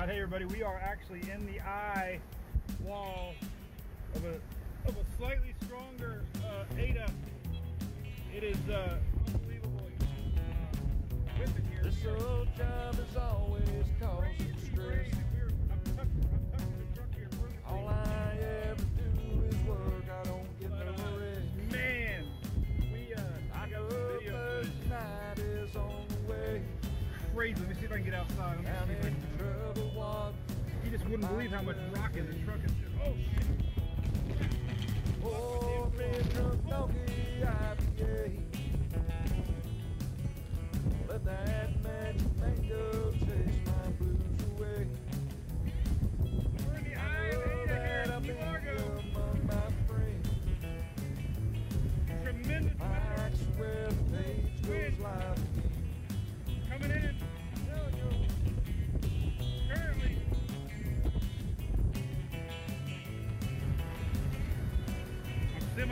All right, hey everybody, we are actually in the eye wall of a of a slightly stronger uh, Eta. It is uh, unbelievable. Uh, here. This old job is always causing stress. Crazy. Let me see if I can get outside. Let me Down see in trouble walk. You just wouldn't believe how much rock in the truck is. Oh shit. Oh, truck donkey IPA. Let that magic mango chase my blues away. We're in the eye of Eta here in Key Largo.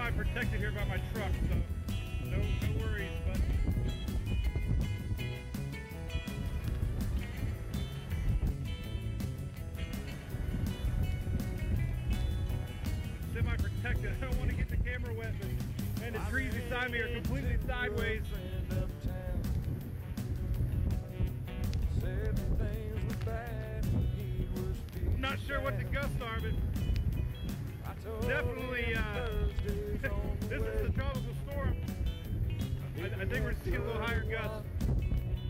I'm semi-protected here by my truck, so no, no worries. But semi-protected. I don't want to get the camera wet, but man, the trees beside me are completely sideways. Not sure what the gusts are, but definitely, uh, this is the tropical storm. I, I think we're seeing a little higher gusts.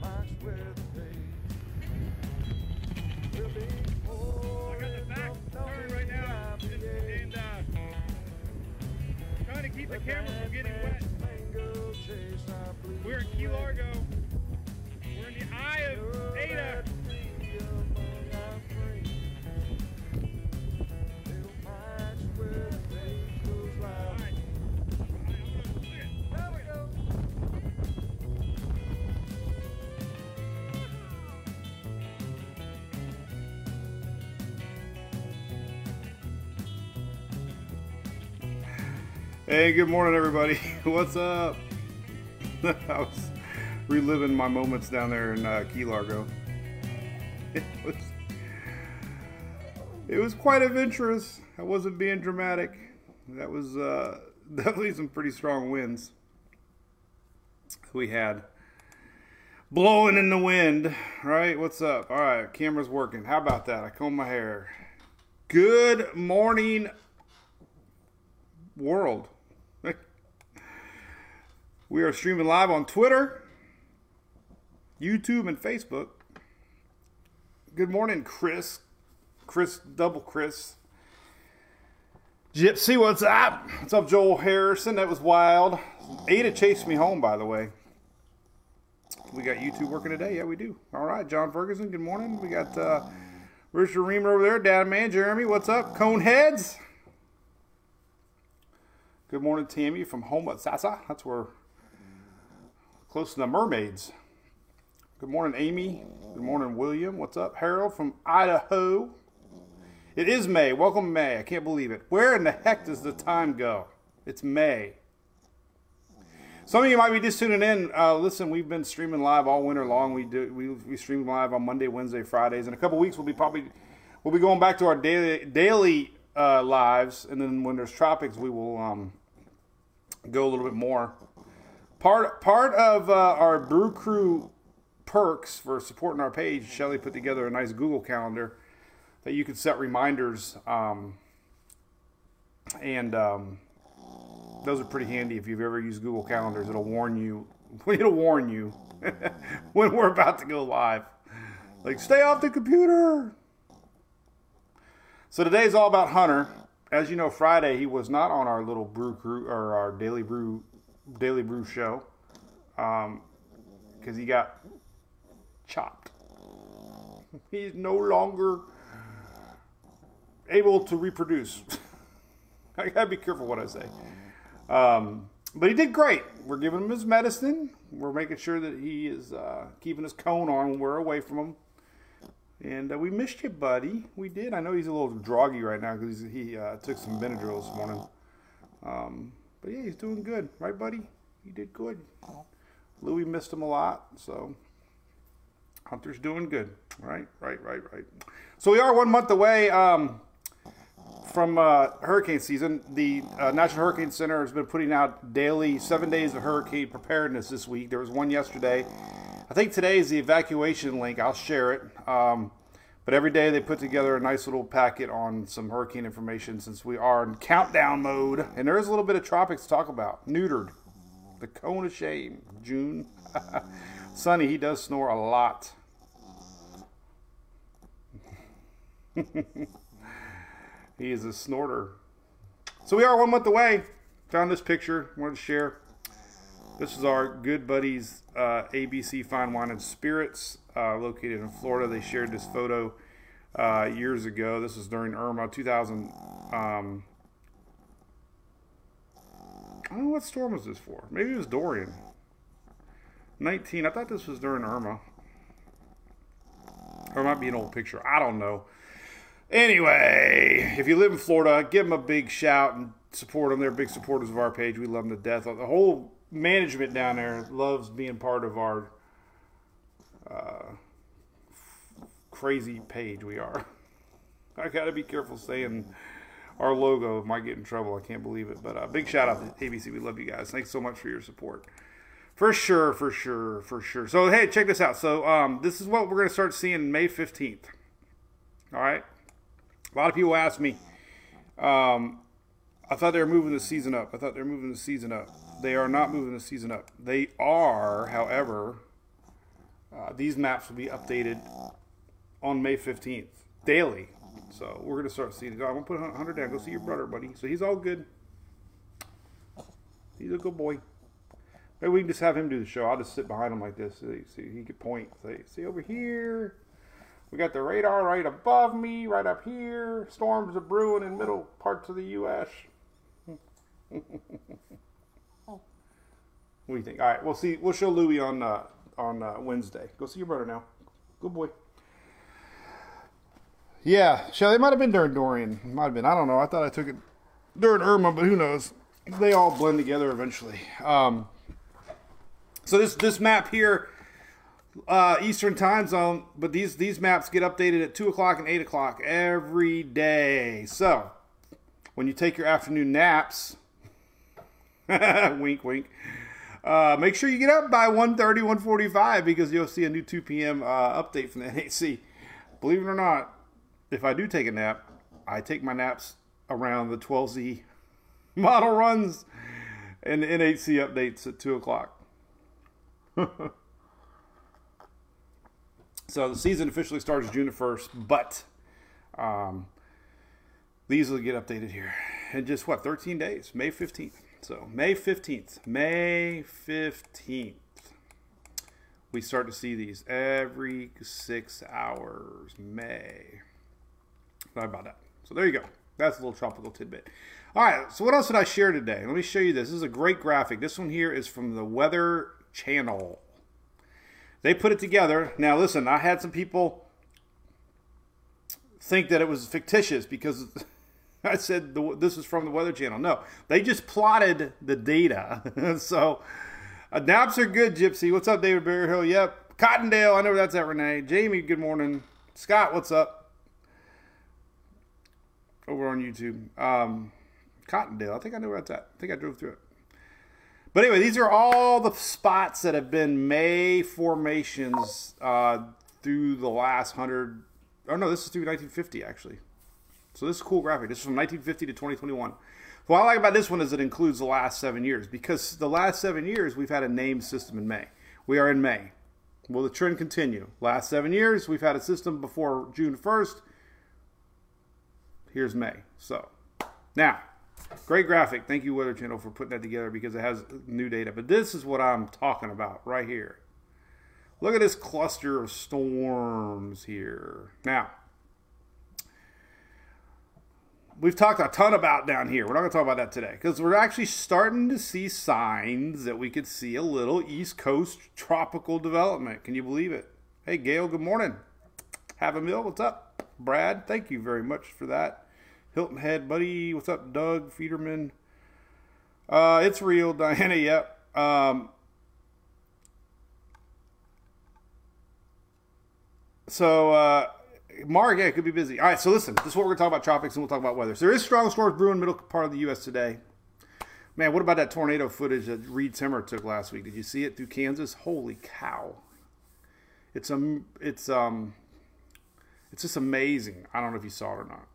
I got the back turned right now, and, trying to keep the camera from getting wet. We're in Key Largo. We're in the eye of Hey, good morning, everybody. What's up? I was reliving my moments down there in uh, Key Largo. It was, it was quite adventurous. I wasn't being dramatic. That was uh, definitely some pretty strong winds we had. Blowing in the wind, right? What's up? All right, camera's working. How about that? I combed my hair. Good morning, world. We are streaming live on Twitter, YouTube, and Facebook. Good morning, Chris. Chris, double Chris. Gypsy, what's up? What's up, Joel Harrison? That was wild. Eta chased me home, by the way. We got YouTube working today. Yeah, we do. All right, John Ferguson, good morning. We got uh, Richard Reamer over there, Dad Man, Jeremy, what's up? Coneheads. Good morning, Tammy from Homosassa. That's where close to the mermaids. Good morning, Amy. Good morning, William. What's up? Harold from Idaho. It is May. Welcome, May. I can't believe it. Where in the heck does the time go? It's May. Some of you might be just tuning in. Uh, listen, we've been streaming live all winter long. We do we, we stream live on Monday, Wednesday, Fridays. In a couple weeks, we'll be probably we'll be going back to our daily daily uh, lives, and then when there's tropics, we will um, go a little bit more. Part part of uh, our Brew Crew perks for supporting our page, Shelly put together a nice Google calendar that you can set reminders, um, and um, those are pretty handy if you've ever used Google Calendars. It'll warn you. It'll warn you when we're about to go live. Like, stay off the computer. So today's all about Hunter. As you know, Friday he was not on our little brew crew or our daily brew daily brew show because he got chopped. He's no longer able to reproduce. I gotta be careful what I say. Um, but he did great. We're giving him his medicine. We're making sure that he is uh, keeping his cone on when we're away from him. And uh, we missed you, buddy. We did. I know he's a little groggy right now because he uh, took some Benadryl this morning. Um, but yeah, he's doing good, right, buddy? He did good. Louis missed him a lot, so Hunter's doing good. Right, right, right, right. So we are one month away um, from uh, hurricane season. The uh, National Hurricane Center has been putting out daily seven days of hurricane preparedness this week. There was one yesterday. I think today is the evacuation link. I'll share it. Um, but every day they put together a nice little packet on some hurricane information since we are in countdown mode. And there is a little bit of tropics to talk about. Neutered. The cone of shame. June. Sonny, he does snore a lot. he is a snorter. So we are one month away. Found this picture. Wanted to share. This is our good buddies, uh, ABC Fine Wine and Spirits, located in Florida. They shared this photo uh, years ago. This was during Irma, 2000. Um, I don't know what storm was this for. Maybe it was Dorian. 19. I thought this was during Irma. Or it might be an old picture. I don't know. Anyway, if you live in Florida, give them a big shout and support them. They're big supporters of our page. We love them to death. The whole management down there loves being part of our uh, crazy page we are. I got to be careful saying our logo might get in trouble. I can't believe it. But uh, big shout out to ABC. We love you guys. Thanks so much for your support. For sure, for sure, for sure. So, hey, check this out. So, um, this is what we're to start seeing May 15th. All right. A lot of people ask me, um, I thought they were moving the season up. I thought they were moving the season up. They are not moving the season up. They are, however, uh, these maps will be updated on May 15th daily. So we're going to start seeing. I'm going to put 100 down. Go see your brother, buddy. So he's all good. He's a good boy. Maybe we can just have him do the show. I'll just sit behind him like this. See, see he could point. Say, see over here. We got the radar right above me, right up here. Storms are brewing in middle parts of the U.S. what do you think? All right, we'll see. We'll show Louis on uh, on uh, Wednesday. Go see your brother now. Good boy. Yeah, Shelly, it might have been during Dorian. Might have been. I don't know. I thought I took it during Irma, but who knows? They all blend together eventually. Um, so this this map here, uh, Eastern Time Zone, but these these maps get updated at two o'clock and eight o'clock every day. So when you take your afternoon naps, wink wink. Uh, make sure you get up by 1.30, 1.45 because you'll see a new 2 p.m. Uh, update from the NHC. Believe it or not, if I do take a nap, I take my naps around the 12Z model runs and the NHC updates at 2 o'clock. so the season officially starts June 1st, but um, these will get updated here in just what, 13 days, May 15th. So May 15th, May 15th, we start to see these every six hours. May. Sorry about that. So there you go. That's a little tropical tidbit. All right. So what else did I share today? Let me show you this. This is a great graphic. This one here is from the Weather Channel. They put it together. Now listen, I had some people think that it was fictitious because I said the, this is from the Weather Channel. No, they just plotted the data. so uh, naps are good, Gypsy. What's up, David Berryhill? Yep. Cottondale, I know that's at, Renee. Jamie, good morning. Scott, what's up? Over on YouTube. Um, Cottondale, I think I know where that's at. I think I drove through it. But anyway, these are all the spots that have been May formations uh, through the last hundred. Oh no, this is through 1950 actually. So this is a cool graphic. This is from 1950 to 2021. What I like about this one is it includes the last seven years because the last seven years we've had a named system in May. We are in May. Will the trend continue? Last seven years we've had a system before June 1st. Here's May. So now, great graphic. Thank you Weather Channel for putting that together because it has new data. But this is what I'm talking about right here. Look at this cluster of storms here. Now, we've talked a ton about down here. We're not going to talk about that today because we're actually starting to see signs that we could see a little East Coast tropical development. Can you believe it? Hey, Gail, good morning. Have a meal. What's up? Brad, thank you very much for that. Hilton Head, buddy. What's up, Doug Federman? Uh, it's real, Diana. Yep. Um, so uh, Mark, yeah, it could be busy. All right, so listen, this is what we're going to talk about tropics, and we'll talk about weather. So there is strong storms brewing middle part of the U.S. today. Man, what about that tornado footage that Reed Timmer took last week? Did you see it through Kansas? Holy cow! It's um, it's um, it's just amazing. I don't know if you saw it or not.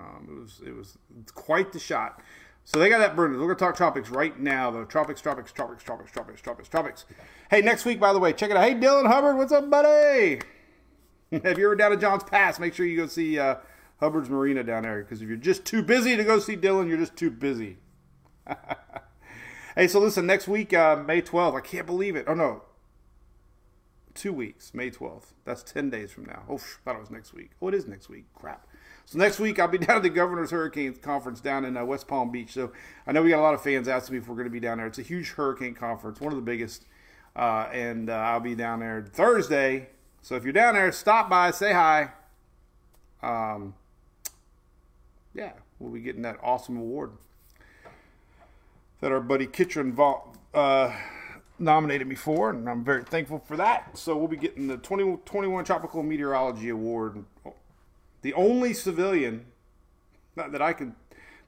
Um, it was it was quite the shot. So they got that burned. We're going to talk tropics right now. The tropics, tropics, tropics, tropics, tropics, tropics, tropics. Hey, next week, by the way, check it out. Hey, Dylan Hubbard, what's up, buddy? if you're ever down at John's Pass, make sure you go see uh, Hubbard's Marina down there. Because if you're just too busy to go see Dylan, you're just too busy. hey, so listen, next week, uh, May 12th. I can't believe it. Oh no, two weeks, May 12th. That's 10 days from now. Oh, thought it was next week. Oh, it is next week. Crap. So next week I'll be down at the Governor's Hurricane Conference down in uh, West Palm Beach. So I know we got a lot of fans asking me if we're going to be down there. It's a huge hurricane conference, one of the biggest, uh, and uh, I'll be down there Thursday. So if you're down there, stop by, say hi. Um, yeah, we'll be getting that awesome award that our buddy Kitchen uh, nominated me for, and I'm very thankful for that. So we'll be getting the 2021 Tropical Meteorology Award the only civilian that I can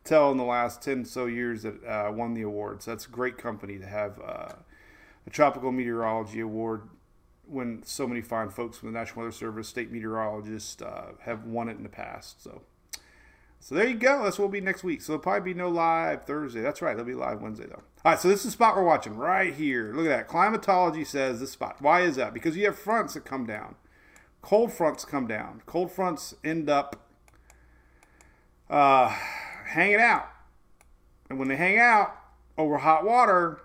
tell in the last 10 so years that uh, won the award. So That's a great company to have uh, a tropical meteorology award when so many fine folks from the National Weather Service, state meteorologists uh, have won it in the past. So, so there you go. That's what will be next week. So there'll probably be no live Thursday. That's right. There'll be live Wednesday though. All right. So this is the spot we're watching right here. Look at that. Climatology says this spot. Why is that? Because you have fronts that come down cold fronts come down. Cold fronts end up uh, hanging out. And when they hang out over hot water,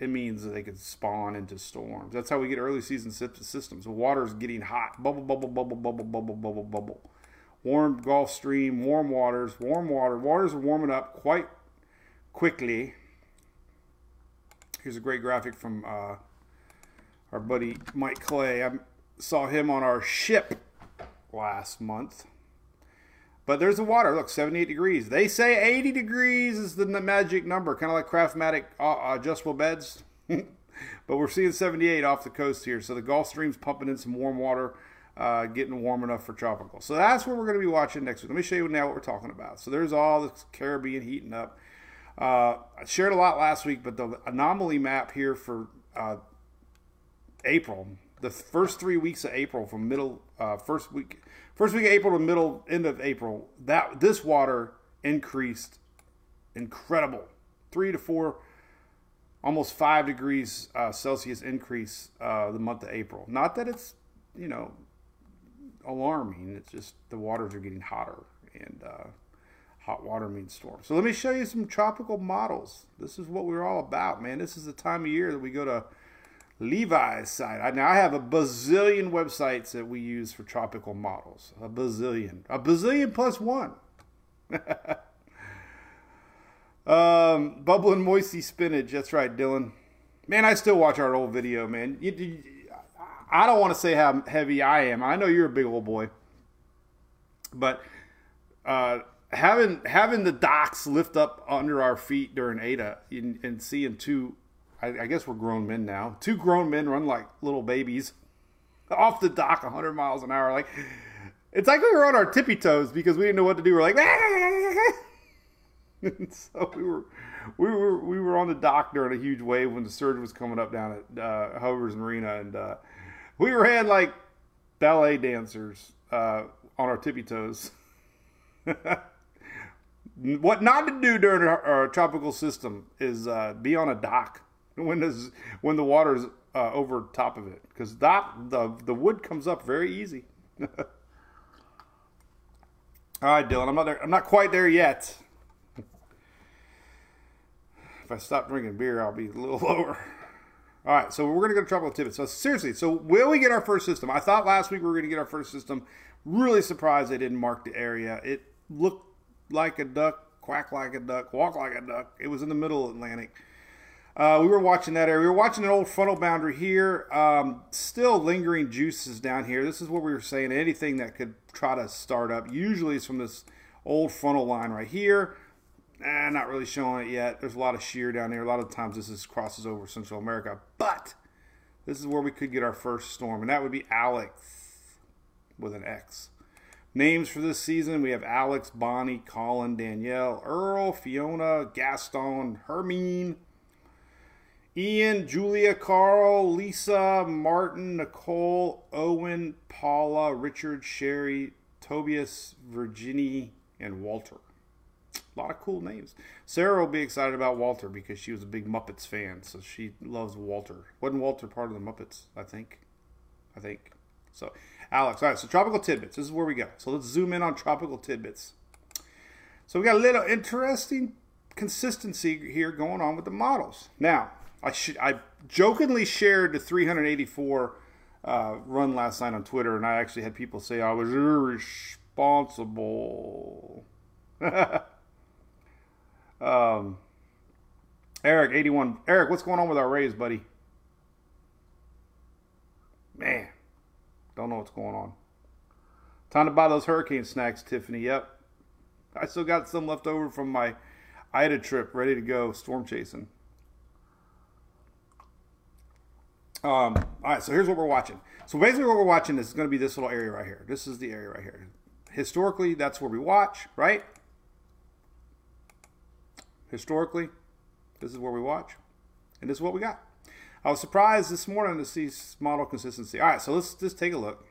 it means that they could spawn into storms. That's how we get early season systems. The water is getting hot. Bubble, bubble, bubble, bubble, bubble, bubble, bubble. Warm Gulf Stream, warm waters, warm water. Waters are warming up quite quickly. Here's a great graphic from uh, our buddy Mike Clay. I saw him on our ship last month. But there's the water. Look, 78 degrees. They say 80 degrees is the magic number, kind of like Craftmatic uh, adjustable beds. but we're seeing 78 off the coast here. So the Gulf Stream's pumping in some warm water, uh, getting warm enough for tropical. So that's what we're going to be watching next week. Let me show you now what we're talking about. So there's all the Caribbean heating up. Uh, I shared a lot last week, but the anomaly map here for uh, April, the first three weeks of April, from middle uh, first week, first week of April to middle end of April, that this water increased incredible, three to four, almost five degrees uh, Celsius increase uh, the month of April. Not that it's you know alarming. It's just the waters are getting hotter and. Uh, hot water means storm. So let me show you some tropical models. This is what we're all about, man. This is the time of year that we go to Levi's site. Now I have a bazillion websites that we use for tropical models. A bazillion. A bazillion plus one. um, bubble and moisty spinach. That's right, Dylan. Man, I still watch our old video, man. You, you, I don't want to say how heavy I am. I know you're a big old boy, but uh, having having the docks lift up under our feet during Eta and, and seeing two I, I guess we're grown men now. Two grown men run like little babies off the dock 100 miles an hour. Like it's like we were on our tippy toes because we didn't know what to do. We're like, so we were, we were, we were on the dock during a huge wave when the surge was coming up down at uh, Hubbard's Marina, and uh, we had like ballet dancers uh, on our tippy toes. what not to do during a tropical system is uh, be on a dock when the when the water's uh, over top of it because that the the wood comes up very easy. All right, Dylan, I'm not there. I'm not quite there yet. If I stop drinking beer, I'll be a little lower. All right, so we're to go to tropical tidbits. So seriously, so will we get our first system? I thought last week we were to get our first system. Really surprised they didn't mark the area. It looked like a duck, quack like a duck, walk like a duck. It was in the middle Atlantic. Uh, we were watching that area. We were watching an old frontal boundary here. Um, still lingering juices down here. This is what we were saying. Anything that could try to start up usually is from this old frontal line right here. Eh, not really showing it yet. There's a lot of shear down there. A lot of times this is crosses over Central America. But This is where we could get our first storm, and that would be Alex with an X. Names for this season we have Alex, Bonnie, Colin, Danielle, Earl, Fiona, Gaston, Hermine, Ian, Julia, Karl, Lisa, Martin, Nicole, Owen, Paula, Richard, Shary, Tobias, Virginie, and Walter. A lot of cool names. Sarah will be excited about Walter because she was a big Muppets fan, so she loves Walter. Wasn't Walter part of the Muppets? I think. I think. So, Alex. All right, so tropical tidbits. This is where we go. So let's zoom in on tropical tidbits. So we got a little interesting consistency here going on with the models. Now, I should I jokingly shared the 384 uh, run last night on Twitter, and I actually had people say I was irresponsible. um, Eric, 81. Eric, what's going on with our Rays, buddy? Man, don't know what's going on. Time to buy those hurricane snacks, Tiffany. Yep. I still got some left over from my Ida trip, ready to go storm chasing. Um, all right, so here's what we're watching. So basically, what we're watching is going to be this little area right here. This is the area right here. Historically, that's where we watch, right? Historically, this is where we watch, and this is what we got. I was surprised this morning to see model consistency. All right, so let's just take a look.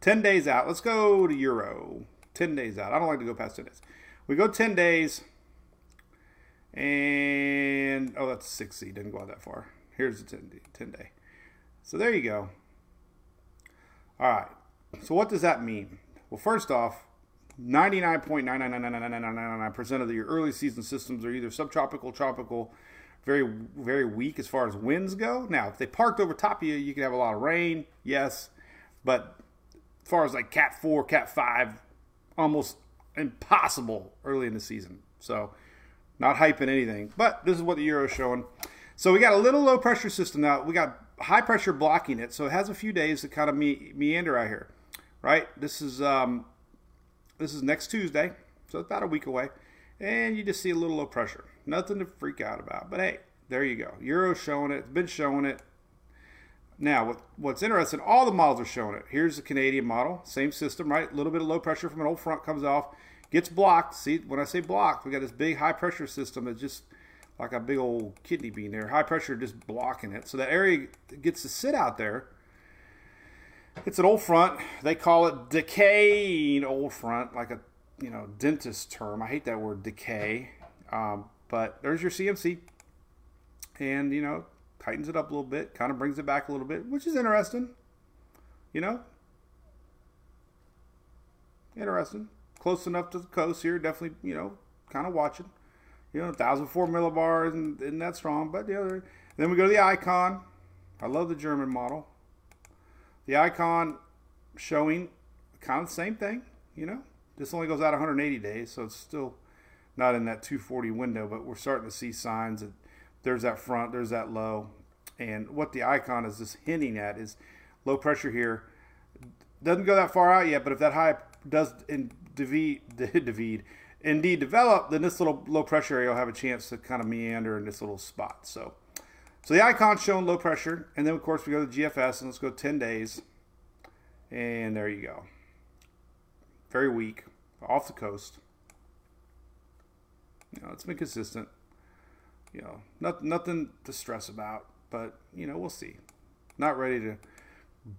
10 days out. Let's go to Euro. 10 days out. I don't like to go past 10 days. We go 10 days, and oh, that's 60. Didn't go out that far. Here's the 10 day. 10 day. So there you go. All right. So what does that mean? Well, first off, 99.9999999% of your early season systems are either subtropical, tropical, very very weak as far as winds go. Now, if they parked over top of you, you could have a lot of rain, yes, but as far as like Cat 4, Cat 5, almost impossible early in the season. So, not hyping anything, but this is what the Euro is showing. So, we got a little low pressure system now. We got high pressure blocking it, so it has a few days to kind of me- meander out here, right? This is um, this is next Tuesday, so it's about a week away, and you just see a little low pressure. Nothing to freak out about, but hey, there you go. Euro's showing it. It's been showing it. Now, what, what's interesting, all the models are showing it. Here's the Canadian model, same system, right? A little bit of low pressure from an old front comes off, gets blocked. See, when I say blocked, we got this big high pressure system that just like a big old kidney bean there. High pressure just blocking it. So that area gets to sit out there. It's an old front. They call it decaying old front, like a you know dentist term. I hate that word decay. Um, but there's your CMC, and you know tightens it up a little bit, kind of brings it back a little bit, which is interesting. You know, interesting. Close enough to the coast here. Definitely, you know, kind of watching you know, 1,004 millibars, and, and that's strong. But the other, then we go to the icon. I love the German model. The icon showing kind of the same thing, you know. This only goes out 180 days, so it's still not in that 240 window, but we're starting to see signs that there's that front, there's that low. And what the icon is just hinting at is low pressure here. Doesn't go that far out yet, but if that high does in divide indeed develop, then this little low pressure area will have a chance to kind of meander in this little spot. So, so the icon's showing low pressure, and then of course we go to GFS, and let's go 10 days, and there you go. Very weak, off the coast. You know, it's been consistent. You know, not, nothing to stress about, but you know, we'll see. Not ready to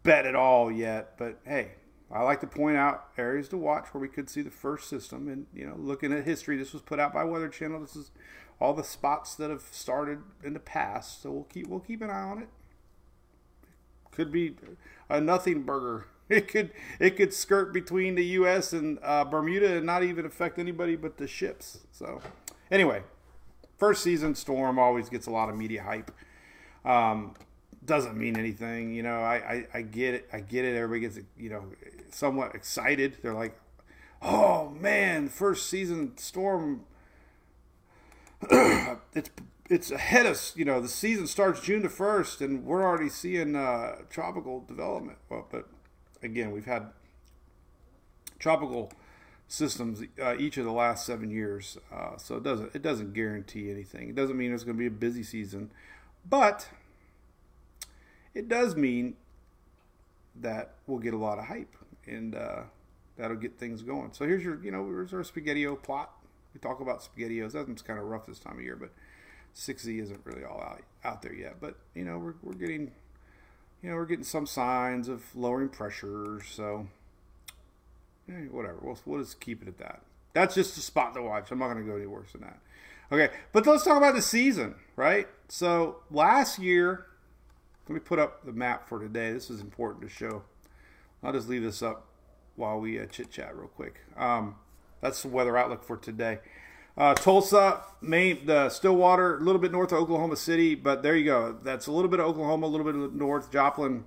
bet at all yet, but hey, I like to point out areas to watch where we could see the first system. And, you know, looking at history, this was put out by Weather Channel. This is all the spots that have started in the past. So we'll keep we'll keep an eye on it. Could be a nothing burger. It could it could skirt between the U.S. and uh, Bermuda and not even affect anybody but the ships. So anyway, first season storm always gets a lot of media hype. Um, doesn't mean anything. You know, I, I, I get it. I get it. Everybody gets, you know, somewhat excited. They're like, oh man, first season storm. it's it's ahead of you know the season starts June the first, and we're already seeing uh, tropical development. Well, but again, we've had tropical systems uh, each of the last seven years, uh, so it doesn't it doesn't guarantee anything. It doesn't mean it's going to be a busy season, but it does mean that we'll get a lot of hype and uh, that'll get things going. So here's your, you know, here's our Spaghetti-O plot. We talk about Spaghetti-Os. That's kind of rough this time of year, but 6Z isn't really all out, out there yet. But, you know, we're, we're getting, you know, we're getting some signs of lowering pressure. So, eh, whatever. We'll, we'll just keep it at that. That's just a spot to watch. I'm not going to go any worse than that. Okay, but let's talk about the season, right? So last year, let me put up the map for today. This is important to show. I'll just leave this up while we uh, chit chat real quick. Um, that's the weather outlook for today. Uh, Tulsa, Maine, Stillwater, a little bit north of Oklahoma City, but there you go. That's a little bit of Oklahoma, a little bit of the north, Joplin,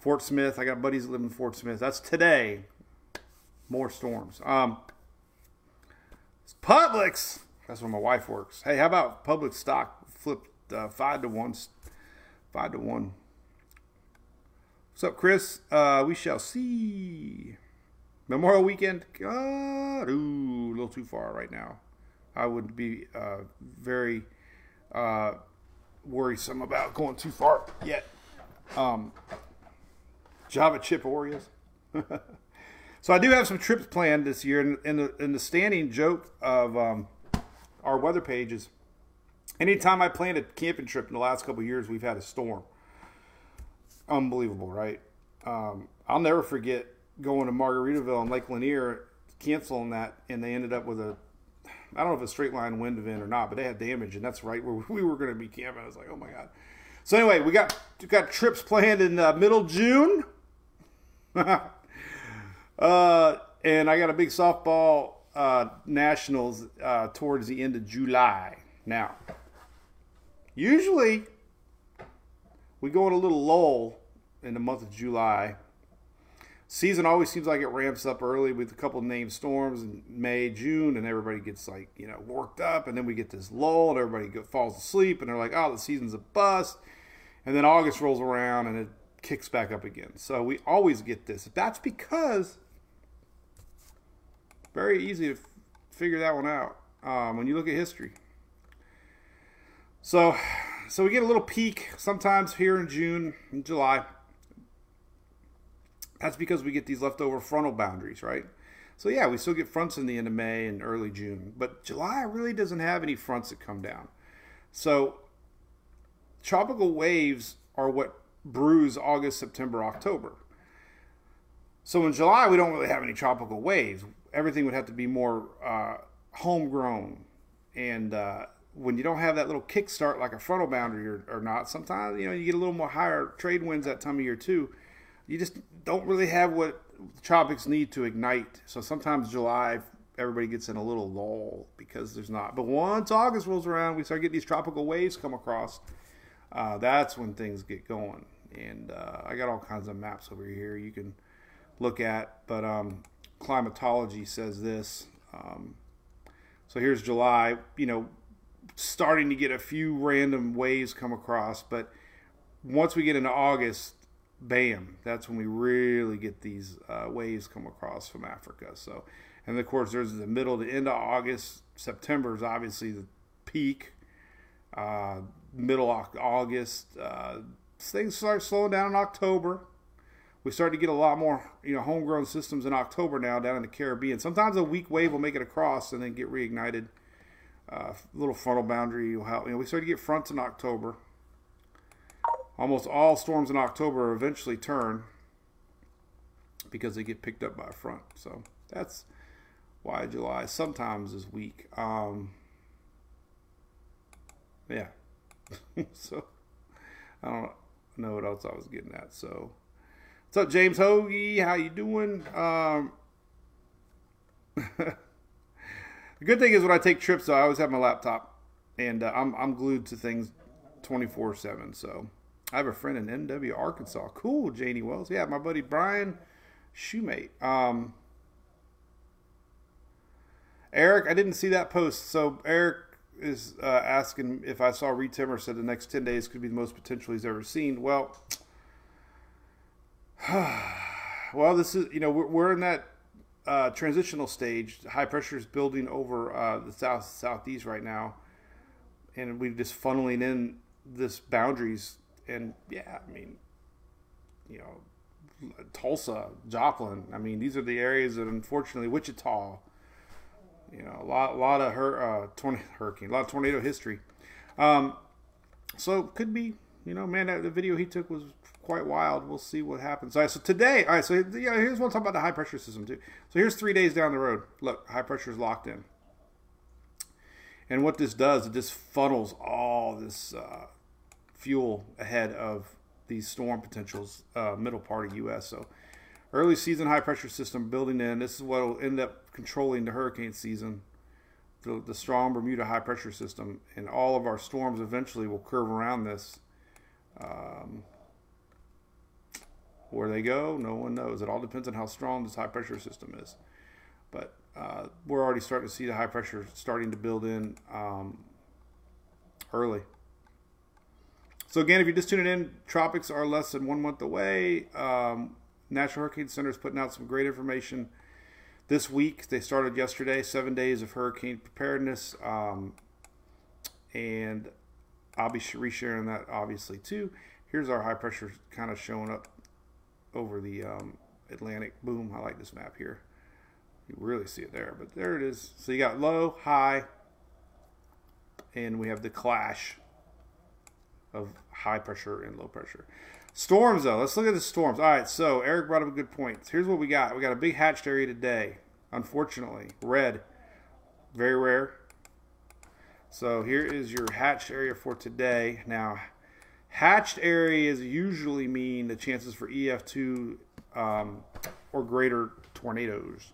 Fort Smith. I got buddies that live in Fort Smith. That's today. More storms. Um, Publix. That's where my wife works. Hey, how about Publix stock flipped uh, five to one? Five to one. What's up, Chris? Uh, we shall see. Memorial weekend. God, ooh, a little too far right now. I would be uh, very uh, worrisome about going too far yet. Um, Java chip Oreos. so I do have some trips planned this year, and, the, the standing joke of um, our weather page is anytime I planned a camping trip in the last couple years, we've had a storm. Unbelievable, right? Um, I'll never forget going to Margaritaville and Lake Lanier, canceling that, and they ended up with a I don't know if it's straight line wind event or not, but they had damage, and that's right where we were going to be camping. I was like, oh my god. So anyway, we got we got trips planned in uh, middle June, uh, and I got a big softball uh, nationals uh, towards the end of July. Now, usually we go in a little lull in the month of July season always seems like it ramps up early with a couple named storms in May, June, and everybody gets like you know worked up, and then we get this lull, and everybody falls asleep, and they're like, oh, the season's a bust, and then August rolls around and it kicks back up again. So we always get this. That's because very easy to f- figure that one out um, when you look at history. So, so we get a little peak sometimes here in June and July that's because we get these leftover frontal boundaries, right? So yeah, we still get fronts in the end of May and early June, but July really doesn't have any fronts that come down. So tropical waves are what brews August, September, October. So in July, we don't really have any tropical waves. Everything would have to be more uh, homegrown. And uh, when you don't have that little kickstart like a frontal boundary or, or not, sometimes you know you get a little more higher trade winds that time of year too you just don't really have what tropics need to ignite. So sometimes July, everybody gets in a little lull because there's not. But once August rolls around, we start getting these tropical waves come across. Uh, that's when things get going. And uh, I got all kinds of maps over here you can look at. But um, climatology says this. Um, so here's July, you know, starting to get a few random waves come across. But once we get into August, bam, that's when we really get these uh, waves come across from Africa. So, and of course, there's the middle to end of August. September is obviously the peak. Uh, middle August, uh, things start slowing down in October. We start to get a lot more, you know, homegrown systems in October now down in the Caribbean. Sometimes a weak wave will make it across and then get reignited. Uh, little frontal boundary will help. You know, we start to get fronts in October. Almost all storms in October eventually turn because they get picked up by a front. So that's why July sometimes is weak. Um, yeah. so I don't know what else I was getting at. So what's up, James Hoagie? How you doing? Um, the good thing is when I take trips, though, I always have my laptop, and uh, I'm I'm glued to things 24 seven. So I have a friend in MW, Arkansas. Cool, Janie Wells. Yeah, my buddy Brian Shoemate. Um, Eric, I didn't see that post. So Eric is uh, asking if I saw Reed Timmer said the next 10 days could be the most potential he's ever seen. Well, well, this is, you know, we're in that uh, transitional stage. High pressure is building over uh, the south southeast right now, and we're just funneling in this boundaries and yeah, I mean, you know, Tulsa, Joplin. I mean, these are the areas that unfortunately Wichita. You know, a lot, a lot of her, uh, tornado, hurricane, a lot of tornado history. Um, so could be, you know, man, that, the video he took was quite wild. We'll see what happens. All right, so today, all right, so yeah, here's one talk about the high pressure system too. So here's three days down the road. Look, high pressure is locked in. And what this does, it just funnels all this uh, fuel ahead of these storm potentials, uh, middle part of U.S. So early season high pressure system building in. This is what will end up controlling the hurricane season. The, the strong Bermuda high pressure system, and all of our storms eventually will curve around this. Um, where they go, no one knows. It all depends on how strong this high pressure system is. But uh, we're already starting to see the high pressure starting to build in um, early. So again, if you're just tuning in, tropics are less than one month away. Um, National Hurricane Center is putting out some great information this week. They started yesterday, seven days of hurricane preparedness, um, and I'll be resharing that obviously too. Here's our high pressure kind of showing up over the um, Atlantic. Boom! I like this map here. You really see it there, but there it is. So you got low, high, and we have the clash of high pressure and low pressure. Storms, though. Let's look at the storms. All right, so Eric brought up a good point. Here's what we got. We got a big hatched area today, unfortunately. Red. Very rare. So here is your hatched area for today. Now, hatched areas usually mean the chances for EF2 um, or greater tornadoes.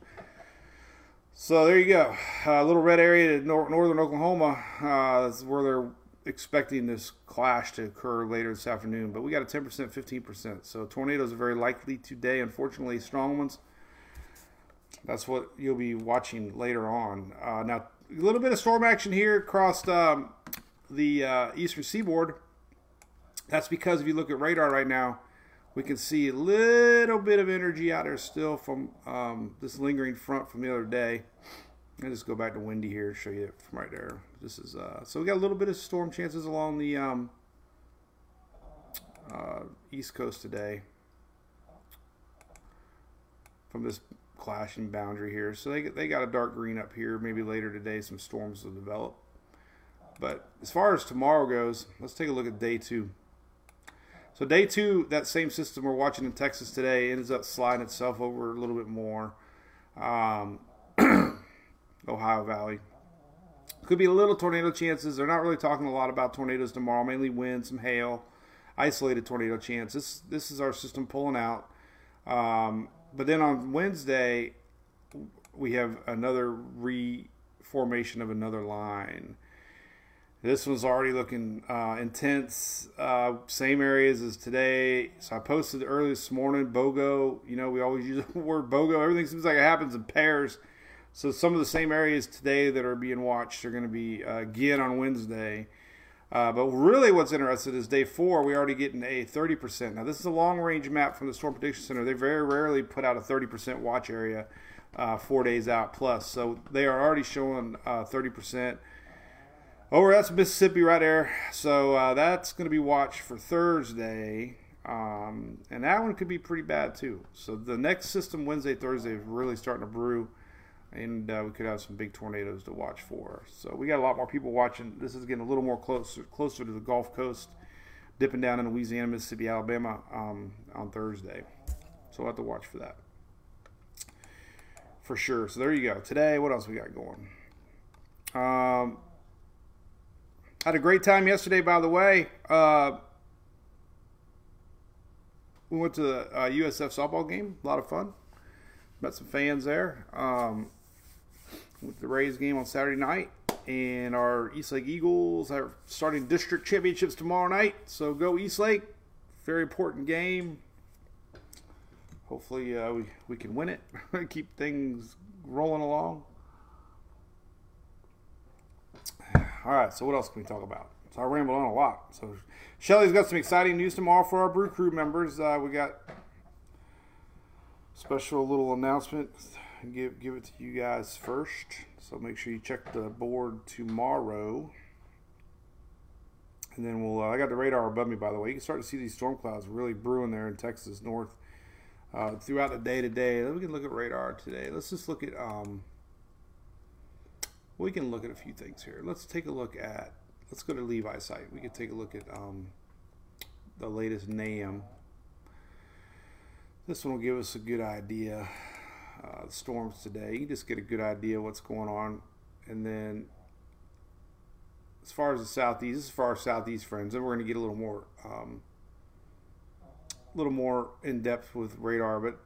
So there you go. A uh, little red area in nor- northern Oklahoma. Uh, that's where they're expecting this clash to occur later this afternoon, but we got a 10%, 15%. So tornadoes are very likely today. Unfortunately, strong ones. That's what you'll be watching later on. Uh, now, a little bit of storm action here across um, the uh, eastern seaboard. That's because if you look at radar right now, we can see a little bit of energy out there still from um, this lingering front from the other day. I'll just go back to windy here, and show you from right there. This is uh, so we got a little bit of storm chances along the um, uh, east coast today from this clashing boundary here. So they they got a dark green up here. Maybe later today some storms will develop. But as far as tomorrow goes, let's take a look at day two. So day two, that same system we're watching in Texas today ends up sliding itself over a little bit more. Um, Ohio Valley. Could be a little tornado chances. They're not really talking a lot about tornadoes tomorrow. Mainly wind, some hail, isolated tornado chance. This this is our system pulling out. Um, but then on Wednesday, we have another reformation of another line. This was already looking uh, intense. Uh, same areas as today. So I posted early this morning. BOGO. You know, we always use the word BOGO. Everything seems like it happens in pairs. So some of the same areas today that are being watched are going to be uh, again on Wednesday. Uh, but really, what's interesting is day four. We already getting a 30%. Now, this is a long range map from the Storm Prediction Center. They very rarely put out a 30% watch area uh, four days out plus. So they are already showing 30%. Over that's Mississippi right there. So uh, that's going to be watched for Thursday. Um, and that one could be pretty bad too. So the next system Wednesday, Thursday is really starting to brew and uh, we could have some big tornadoes to watch for. So we got a lot more people watching. This is getting a little more closer closer to the Gulf Coast, dipping down in Louisiana, Mississippi, Alabama um, on Thursday. So we'll have to watch for that for sure. So there you go. Today, what else we got going? Um, had a great time yesterday, by the way. Uh, we went to the uh, USF softball game. A lot of fun. Met some fans there. Um, with the Rays game on Saturday night. And our Eastlake Eagles are starting district championships tomorrow night. So go Eastlake. Very important game. Hopefully uh, we, we can win it. Keep things rolling along. All right, so what else can we talk about? So I rambled on a lot. So Shelly's got some exciting news tomorrow for our Brew Crew members. Uh, we got special little announcement give give it to you guys first. So make sure you check the board tomorrow. And then we'll. Uh, I got the radar above me, by the way. You can start to see these storm clouds really brewing there in Texas north uh, throughout the day today. Then we can look at radar today. Let's just look at. Um, we can look at a few things here. Let's take a look at. Let's go to Levi's site. We can take a look at um, the latest NAM. This one will give us a good idea. Uh, the storms today. You just get a good idea what's going on, and then as far as the southeast, is for our southeast friends. Then we're going to get a little more, um, a little more in depth with radar. But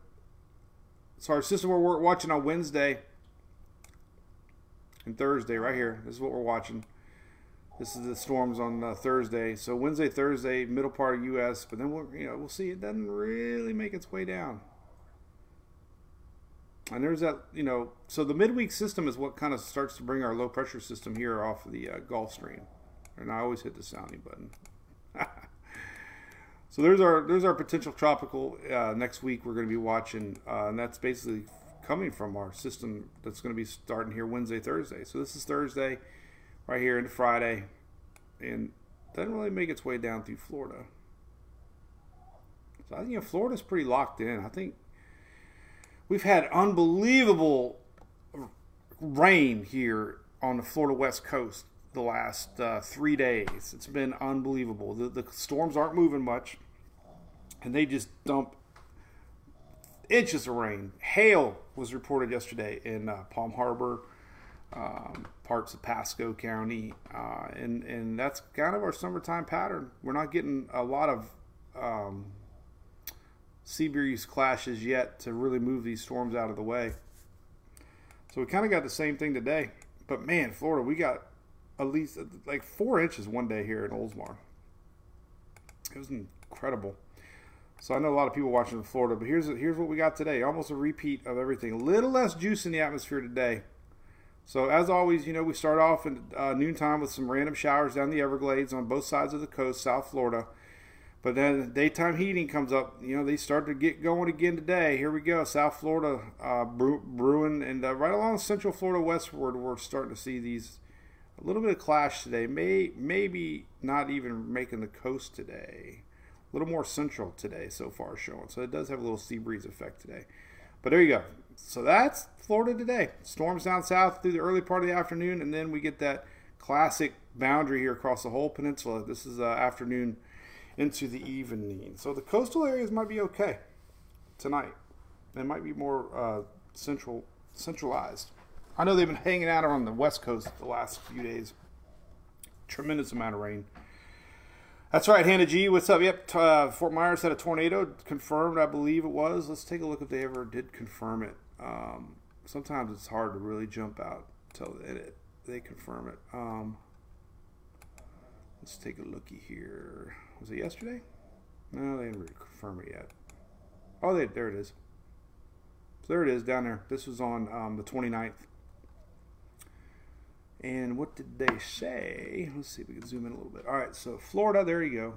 so our system we're watching on Wednesday and Thursday right here. This is what we're watching. This is the storms on uh, Thursday. So Wednesday, Thursday, middle part of U.S. But then we'll, you know, we'll see. It doesn't really make its way down. And there's that, you know, so the midweek system is what kind of starts to bring our low pressure system here off of the uh, Gulf Stream. And I always hit the sounding button. so there's our there's our potential tropical. Uh, next week we're going to be watching, uh, and that's basically coming from our system that's going to be starting here Wednesday, Thursday. So this is Thursday, right here into Friday, and doesn't really make its way down through Florida. So I think you know, Florida's pretty locked in. I think we've had unbelievable rain here on the Florida West Coast the last uh, three days. It's been unbelievable. The, the storms aren't moving much, and they just dump inches of rain. Hail was reported yesterday in uh, Palm Harbor, um, parts of Pasco County, uh, and and that's kind of our summertime pattern. We're not getting a lot of um, sea breeze clashes yet to really move these storms out of the way. So we kind of got the same thing today. But man, Florida, we got at least like four inches one day here in Oldsmar. It was incredible. So I know a lot of people watching in Florida, but here's here's what we got today. Almost a repeat of everything. A little less juice in the atmosphere today. So as always, you know, we start off at uh, noontime with some random showers down the Everglades on both sides of the coast, South Florida. But then daytime heating comes up. You know, they start to get going again today. Here we go. South Florida uh, brewing, and uh, right along Central Florida westward, we're starting to see these a little bit of clash today. May maybe not even making the coast today. A little more central today so far showing. So it does have a little sea breeze effect today. But there you go. So that's Florida today. Storms down south through the early part of the afternoon, and then we get that classic boundary here across the whole peninsula. This is uh, afternoon into the evening. So the coastal areas might be okay tonight. They might be more uh, central centralized. I know they've been hanging out on the west coast the last few days. Tremendous amount of rain. That's right, Hannah G. What's up? Yep, uh, Fort Myers had a tornado confirmed, I believe it was. Let's take a look if they ever did confirm it. Um, sometimes it's hard to really jump out until they confirm it. Um, let's take a looky here. Was it yesterday? No, they didn't confirm it yet. Oh, they, there it is. So there it is down there. This was on um, the 29th. And what did they say? Let's see if we can zoom in a little bit. All right, so Florida, there you go.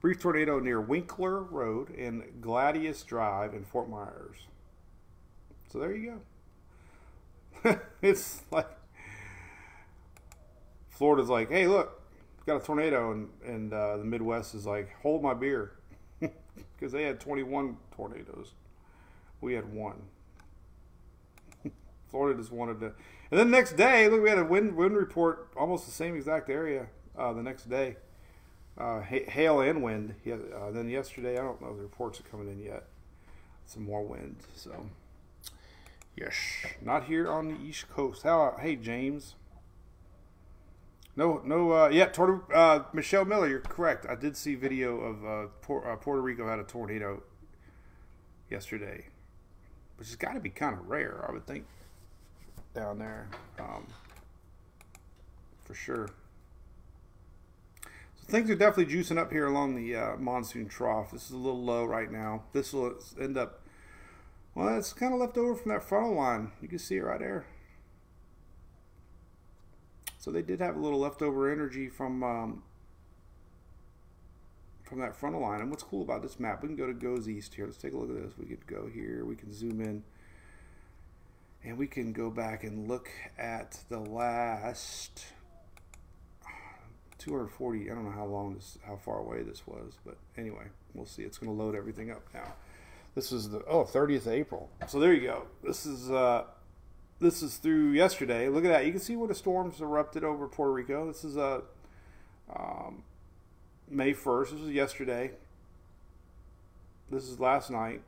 Brief tornado near Winkler Road and Gladius Drive in Fort Myers. So there you go. it's like Florida's like, hey, look, got a tornado, and and uh, the Midwest is like, hold my beer, because they had 21 tornadoes. We had one. Florida just wanted to, and then the next day, look, we had a wind wind report, almost the same exact area. Uh, the next day, uh, hail and wind. Uh, then yesterday, I don't know the reports are coming in yet. Some more wind. So, yes, not here on the East Coast. How? Hey, James. No, no, uh, yeah, Tor- uh, Michelle Miller, you're correct. I did see video of uh, Por- uh, Puerto Rico had a tornado yesterday, which has got to be kind of rare, I would think, down there, um, for sure. So things are definitely juicing up here along the uh, monsoon trough. This is a little low right now. This will end up, well, it's kind of left over from that frontal line. You can see it right there. So they did have a little leftover energy from um, from that frontal line. And what's cool about this map, we can go to GOES East here. Let's take a look at this. We could go here. We can zoom in. And we can go back and look at the last 240. I don't know how long this, how far away this was, but anyway, we'll see. It's going to load everything up now. This is the oh 30th of April. So there you go. This is uh, this is through yesterday. Look at that. You can see where the storms erupted over Puerto Rico. This is uh, um, May 1st. This was yesterday. This is last night.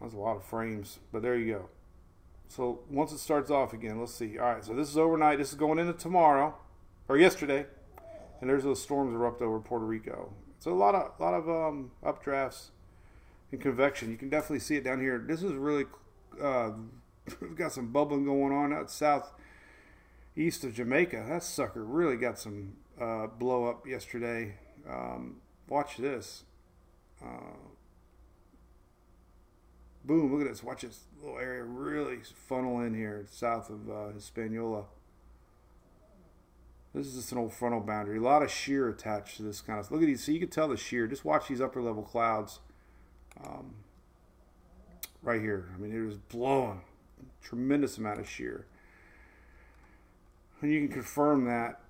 That's a lot of frames, but there you go. So once it starts off again, let's see. All right, so this is overnight. This is going into tomorrow or yesterday, and there's those storms erupt over Puerto Rico. So a lot of a lot of um, updrafts and convection. You can definitely see it down here. This is really uh, we've got some bubbling going on out south east of Jamaica. That sucker really got some uh, blow up yesterday. Um, watch this. Uh, boom, look at this. Watch this little area really funnel in here south of uh, Hispaniola. This is just an old frontal boundary. A lot of shear attached to this kind of. Look at these. So you can tell the shear. Just watch these upper level clouds. Um, right here. I mean, it was blowing. Tremendous amount of shear. And you can confirm that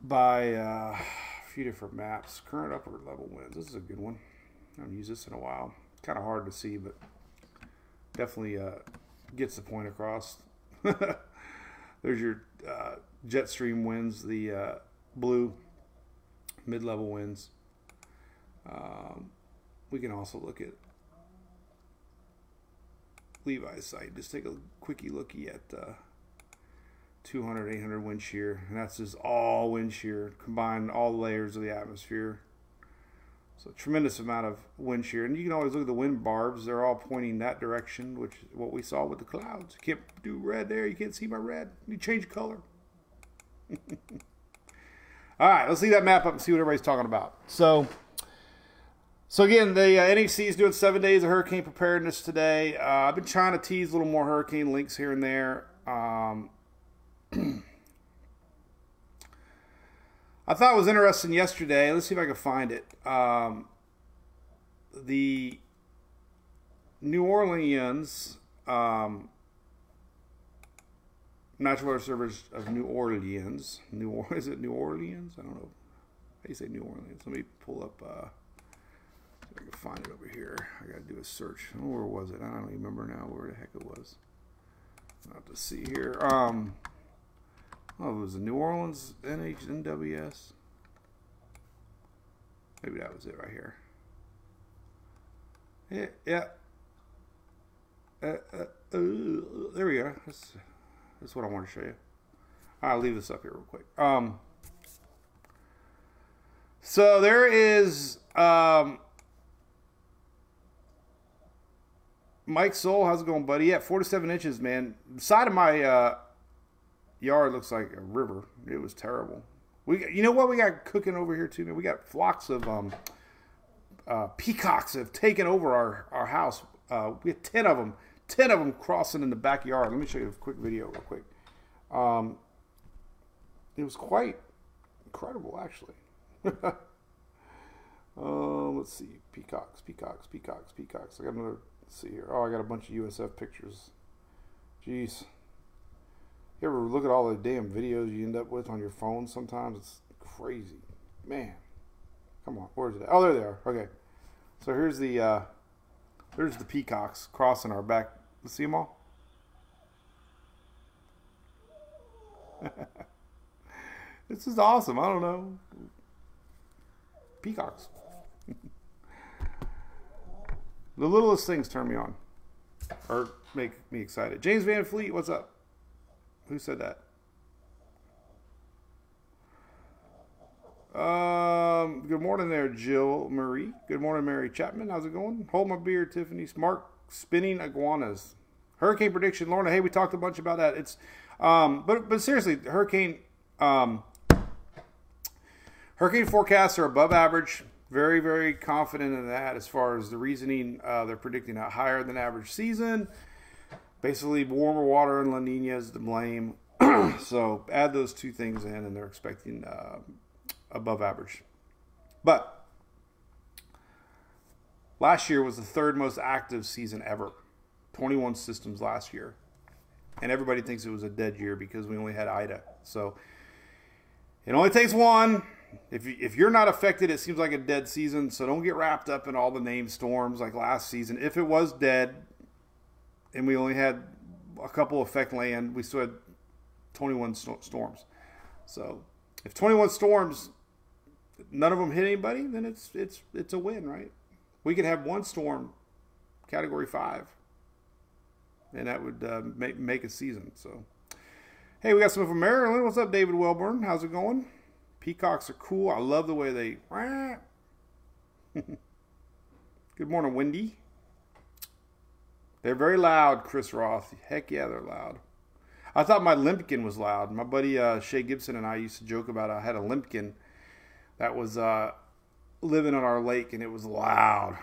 by uh, a few different maps. Current upper level winds. This is a good one. I haven't used this in a while. Kind of hard to see, but definitely uh, gets the point across. There's your uh, jet stream winds, the uh, blue mid-level winds. Um, we can also look at Levi's site. Just take a quickie looky at uh, 200, 800 wind shear, and that's just all wind shear, combine all layers of the atmosphere. So tremendous amount of wind shear, and you can always look at the wind barbs; they're all pointing that direction, which is what we saw with the clouds. You can't do red there; you can't see my red. You change color. all right, let's see that map up and see what everybody's talking about. So. So again, the uh, NHC is doing seven days of hurricane preparedness today. Uh, I've been trying to tease a little more hurricane links here and there. Um, I thought was interesting yesterday. Let's see if I can find it. Um, the New Orleans um, National Weather Service of New Orleans. New or- is it New Orleans? I don't know. How do you say New Orleans? Let me pull up. Uh, I can find it over here. I gotta do a search. Oh, where was it? I don't remember now where the heck it was. I'll have to see here. Um, oh, it was the New Orleans NHNWS. Maybe that was it right here. Yeah, yeah. Uh, uh, uh, there we go. That's, that's what I want to show you. I'll leave this up here real quick. Um, so there is um, Mike Soul, how's it going, buddy? Yeah, four to seven inches, man. Side of my uh, yard looks like a river. It was terrible. We, you know what we got cooking over here too? Man? We got flocks of um, uh, peacocks have taken over our our house. Uh, we had ten of them, ten of them crossing in the backyard. Let me show you a quick video, real quick. Um, it was quite incredible, actually. um, let's see, peacocks, peacocks, peacocks, peacocks. I got another Let's see here. Oh, I got a bunch of USF pictures. Jeez. You ever look at all the damn videos you end up with on your phone sometimes? It's crazy. Man. Come on. Where's it? Oh, there they are. Okay. So here's the uh there's the peacocks crossing our back. Let's see them all. this is awesome. I don't know. Peacocks. The littlest things turn me on or make me excited. James Van Fleet, what's up? Who said that? Um, good morning there, Jill Marie. Good morning, Mary Chapman. How's it going? Hold my beer, Tiffany. Smart spinning iguanas. Hurricane prediction, Lorna. Hey, we talked a bunch about that. It's, um, but but seriously, hurricane, um, hurricane forecasts are above average very, very confident in that as far as the reasoning. Uh, they're predicting a higher than average season. Basically, warmer water and La Nina is to blame. so add those two things in, and they're expecting uh, above average. But last year was the third most active season ever 21 systems last year. and everybody thinks it was a dead year because we only had Ida. So it only takes one. If you, if you're not affected, it seems like a dead season. So don't get wrapped up in all the name storms like last season. If it was dead, and we only had a couple affect land, we still had 21 sto- storms. So if 21 storms, none of them hit anybody, then it's it's it's a win, right? We could have one storm, category five, and that would uh, make make a season. So, hey, we got someone from Maryland. What's up, David Welburn? How's it going? Peacocks are cool. I love the way they. Good morning, Wendy. They're very loud, Chris Roth. Heck yeah, they're loud. I thought my limpkin was loud. My buddy uh, Shay Gibson and I used to joke about I had a limpkin that was uh, living on our lake and it was loud.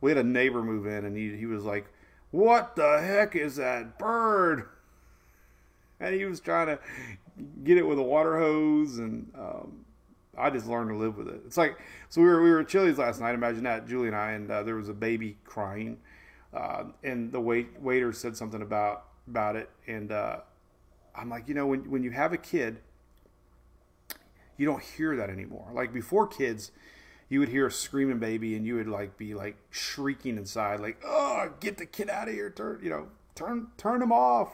We had a neighbor move in and he, he was like, What the heck is that bird? And he was trying to get it with a water hose and um, I just learned to live with it. It's like so we were we were at Chili's last night. Imagine that, Julie and I, and uh, there was a baby crying, uh, and the wait waiter said something about about it, and uh, I'm like, you know, when when you have a kid, you don't hear that anymore. Like before kids, you would hear a screaming baby, and you would like be like shrieking inside, like, oh, get the kid out of here, turn, you know, turn turn him off.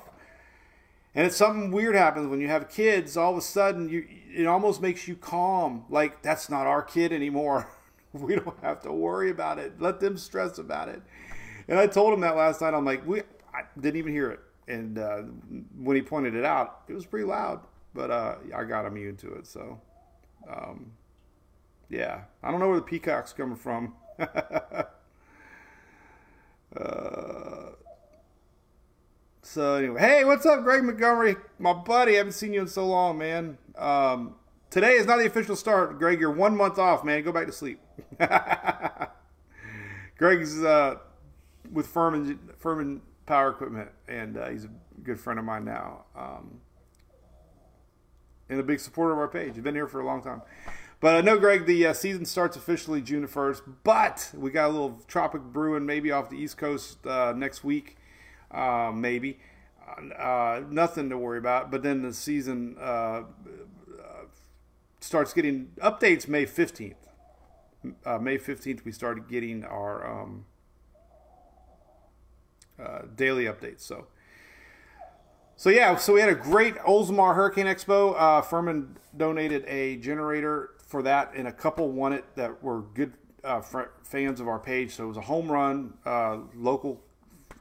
And it's something weird happens when you have kids. All of a sudden, you it almost makes you calm. Like that's not our kid anymore. we don't have to worry about it. Let them stress about it. And I told him that last night. I'm like, we I didn't even hear it. And uh, when he pointed it out, it was pretty loud. But uh, I got immune to it. So, um, yeah, I don't know where the peacock's coming from. uh, so anyway, hey, what's up, Greg Montgomery, my buddy? I haven't seen you in so long, man. Um, today is not the official start, Greg. You're one month off, man. Go back to sleep. Greg's uh, with Furman Furman Power Equipment, and uh, he's a good friend of mine now, um, and a big supporter of our page. He's been here for a long time. But I know, Greg, the uh, season starts officially June 1st, but we got a little tropic brewing maybe off the East Coast uh, next week uh, maybe. Uh, nothing to worry about. But then the season uh, starts getting updates May 15th. Uh, May 15th, we started getting our um, uh, daily updates. So, so yeah, so we had a great Oldsmar Hurricane Expo. Uh, Furman donated a generator for that, and a couple won it that were good fr- fans of our page. So it was a home run, local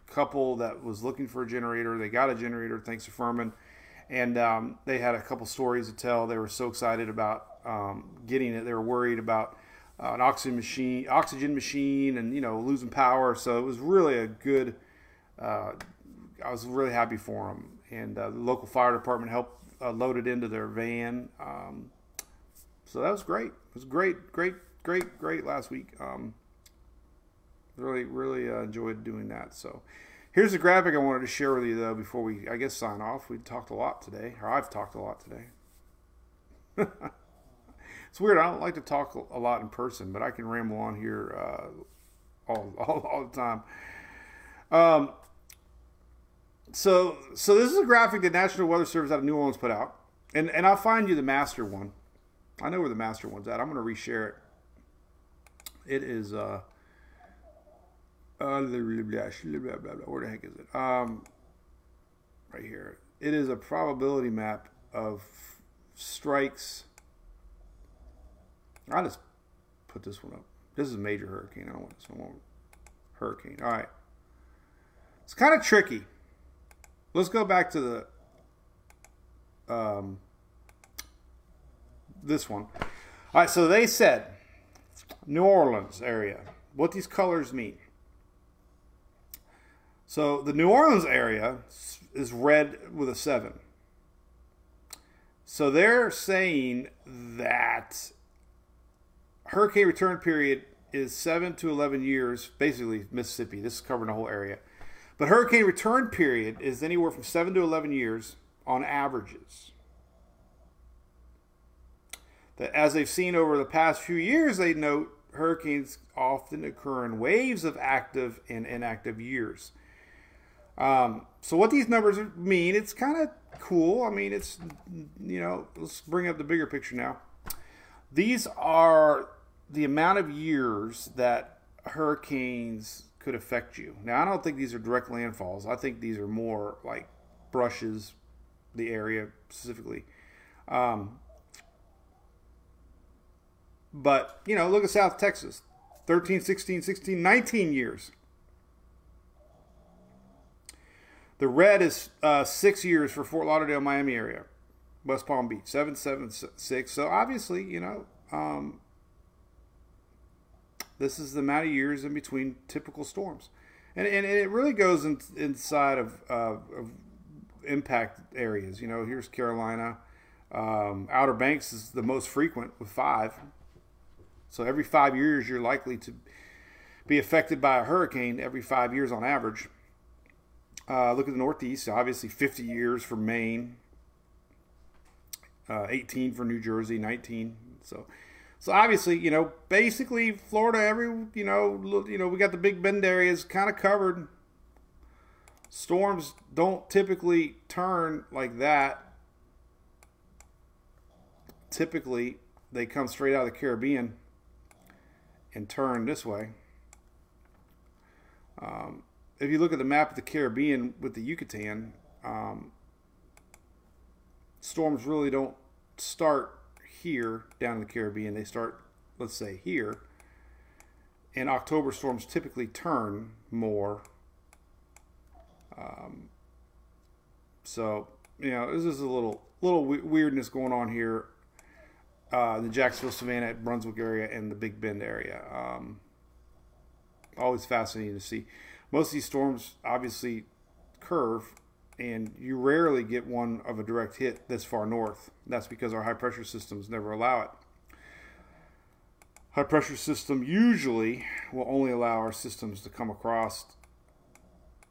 couple that was looking for a generator. They got a generator thanks to Furman, and um, they had a couple stories to tell. They were so excited about um, getting it. They were worried about uh, an oxygen machine, oxygen machine, and you know losing power. So it was really a good. Uh, I was really happy for them, and uh, the local fire department helped uh, load it into their van. Um, so that was great. It was great, great, great, great last week. Um, really, really uh, enjoyed doing that. So, here's a graphic I wanted to share with you though before we, I guess, sign off. We talked a lot today, or I've talked a lot today. it's weird. I don't like to talk a lot in person, but I can ramble on here uh, all, all, all the time. Um, so, so this is a graphic that National Weather Service out of New Orleans put out, and and I'll find you the master one. I know where the master one's at. I'm going to reshare it. It is. Uh, uh, where the heck is it? Um, right here. It is a probability map of strikes. I'll just put this one up. This is a major hurricane. I don't want this one. Hurricane. All right. It's kind of tricky. Let's go back to the um, this one. All right. So they said New Orleans area. What these colors mean. So the New Orleans area is red with a seven. So they're saying that hurricane return period is seven to 11 years, basically Mississippi. This is covering the whole area. But hurricane return period is anywhere from seven to 11 years on averages. That as they've seen over the past few years, they note hurricanes often occur in waves of active and inactive years. Um, so what these numbers mean, it's kind of cool. I mean, it's you know, let's bring up the bigger picture now. These are the amount of years that hurricanes could affect you. Now, I don't think these are direct landfalls. I think these are more like brushes, the area specifically. Um, but, you know, look at South Texas 13, 16, 16, 19 years. The red is uh, six years for Fort Lauderdale, Miami area, West Palm Beach, seven, seven, six. So obviously, you know, um, this is the amount of years in between typical storms, and and, and it really goes in, inside of, uh, of impact areas. You know, here's Carolina. Um, Outer Banks is the most frequent with five. So every five years, you're likely to be affected by a hurricane every five years on average. Uh, look at the Northeast, obviously 50 years for Maine, uh, 18 for New Jersey, 19. So, so obviously, you know, basically Florida, every you know, you know, we got the Big Bend areas kind of covered. Storms don't typically turn like that. Typically, they come straight out of the Caribbean and turn this way. Um, if you look at the map of the Caribbean with the Yucatan, um, storms really don't start here down in the Caribbean. They start, let's say, here. And October storms typically turn more. Um, so, you know, this is a little little weirdness going on here. Uh, the Jacksonville, Savannah, Brunswick area, and the Big Bend area. Um, always fascinating to see most of these storms obviously curve, and you rarely get one of a direct hit this far north. That's because our high pressure systems never allow it. High pressure system usually will only allow our systems to come across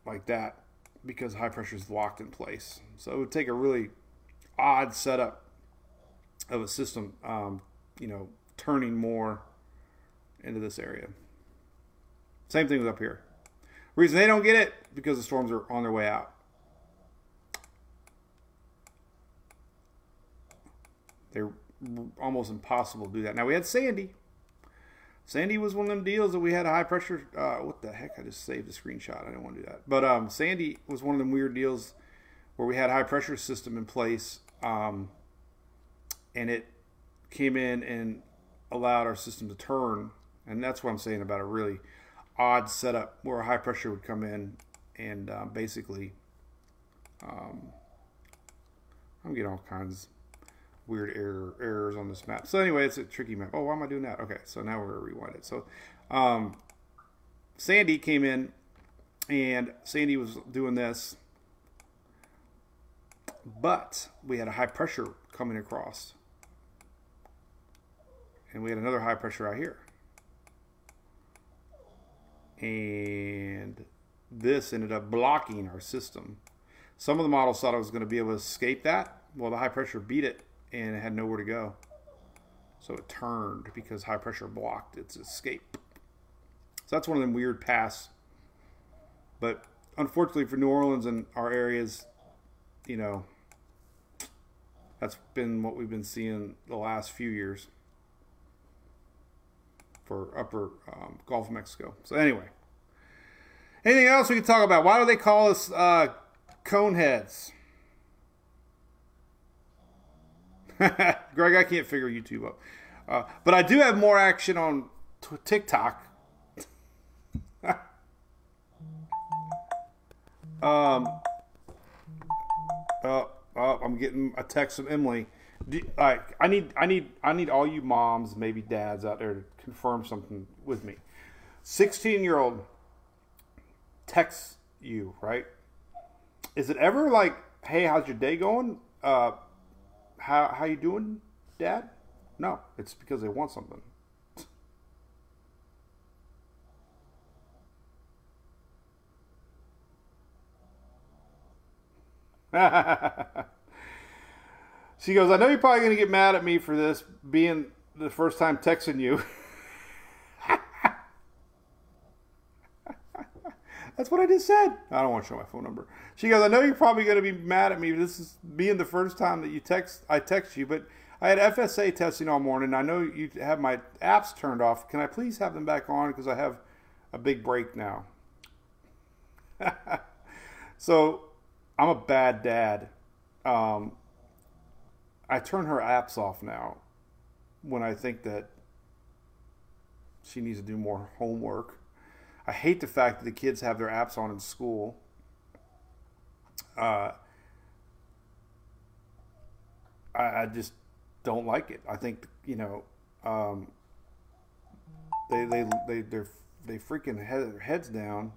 like that because high pressure is locked in place. So it would take a really odd setup of a system, um, you know, turning more into this area. Same thing with up here. Reason they don't get it because the storms are on their way out. They're almost impossible to do that. Now we had Sandy. Sandy was one of them deals that we had a high pressure. Uh, what the heck? I just saved the screenshot. I don't want to do that. But um, Sandy was one of them weird deals where we had high pressure system in place, um, and it came in and allowed our system to turn. And that's what I'm saying about a really odd setup where high pressure would come in and uh, basically um, I'm getting all kinds weird error, errors on this map. So anyway, it's a tricky map. Oh, why am I doing that? Okay, so now we're to rewind it. So um, Sandy came in and Sandy was doing this, but we had a high pressure coming across. And we had another high pressure out here and this ended up blocking our system. Some of the models thought I was going to be able to escape that. Well, the high pressure beat it and it had nowhere to go. So it turned because high pressure blocked its escape. So that's one of them weird paths. But unfortunately for New Orleans and our areas, you know, that's been what we've been seeing the last few years for upper um, Gulf of Mexico. So anyway, anything else we can talk about? Why do they call us uh, cone heads? Greg, I can't figure YouTube up, uh, but I do have more action on t- TikTok. um. Oh, oh, I'm getting a text from Emily. Do, right, I need, I need, I need all you moms, maybe dads out there to confirm something with me. 16 year old texts you, right? Is it ever like, hey, how's your day going? Uh, how, how you doing, dad? No, it's because they want something. she goes, I know you're probably going to get mad at me for this being the first time texting you. That's what I just said. I don't want to show my phone number. She goes, I know you're probably going to be mad at me. This is being the first time that you text. I text you, but I had FSA testing all morning. I know you have my apps turned off. Can I please have them back on because I have a big break now. so I'm a bad dad. Um, I turn her apps off now when I think that she needs to do more homework. I hate the fact that the kids have their apps on in school. Uh, I, I just don't like it. I think you know um, they they they they they freaking head their heads down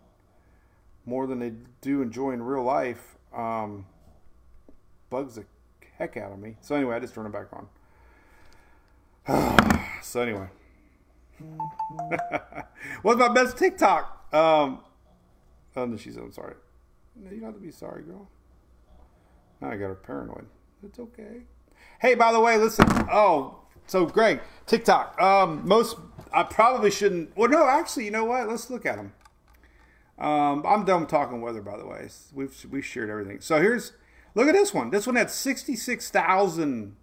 more than they do enjoy in real life. Um, bugs the heck out of me. So anyway, I just turn it back on. so anyway, what's my best TikTok? Um, oh no, she's, I'm sorry. No, you don't have to be sorry, girl. Now I got her paranoid. It's okay. Hey, by the way, listen. Oh, so Greg, TikTok. Um, most I probably shouldn't. Well, no, actually, you know what? Let's look at them. Um, I'm done talking weather, by the way. We've we shared everything. So here's look at this one. This one had sixty six thousand.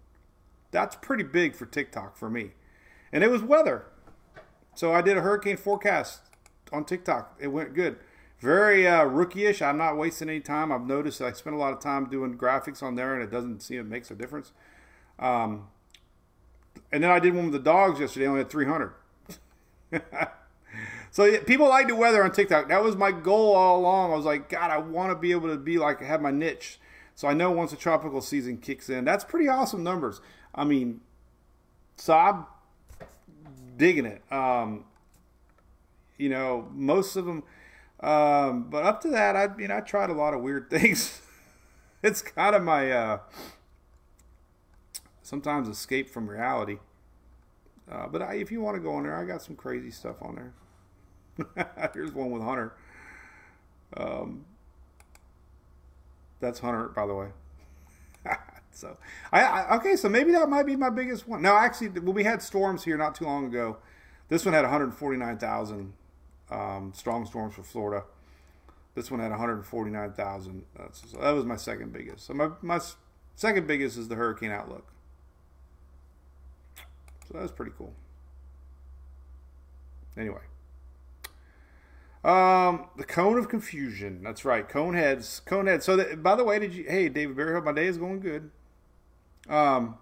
That's pretty big for TikTok for me, and it was weather. So I did a hurricane forecast on TikTok. It went good. Very uh, rookie-ish. I'm not wasting any time. I've noticed I spent a lot of time doing graphics on there, and it doesn't seem it makes a difference. Um, and then I did one with the dogs yesterday. I only had 300. so yeah, people like the weather on TikTok. That was my goal all along. I was like, God, I want to be able to be like have my niche. So I know once the tropical season kicks in, that's pretty awesome numbers. I mean, I'm digging it. Um, you know, most of them. Um, but up to that, I mean, I tried a lot of weird things. it's kind of my uh, sometimes escape from reality. Uh, but I, if you want to go on there, I got some crazy stuff on there. Here's one with Hunter. Um, that's Hunter, by the way. So, I, I, okay, so maybe that might be my biggest one. No, actually, we had storms here not too long ago, this one had 149,000 um, strong storms for Florida. This one had 149,000. So that was my second biggest. So my my second biggest is the hurricane outlook. So that was pretty cool. Anyway. Um, the cone of confusion. That's right, cone heads. Cone heads. So, by the way, did you? Hey, David Berryhill, my day is going good. Um.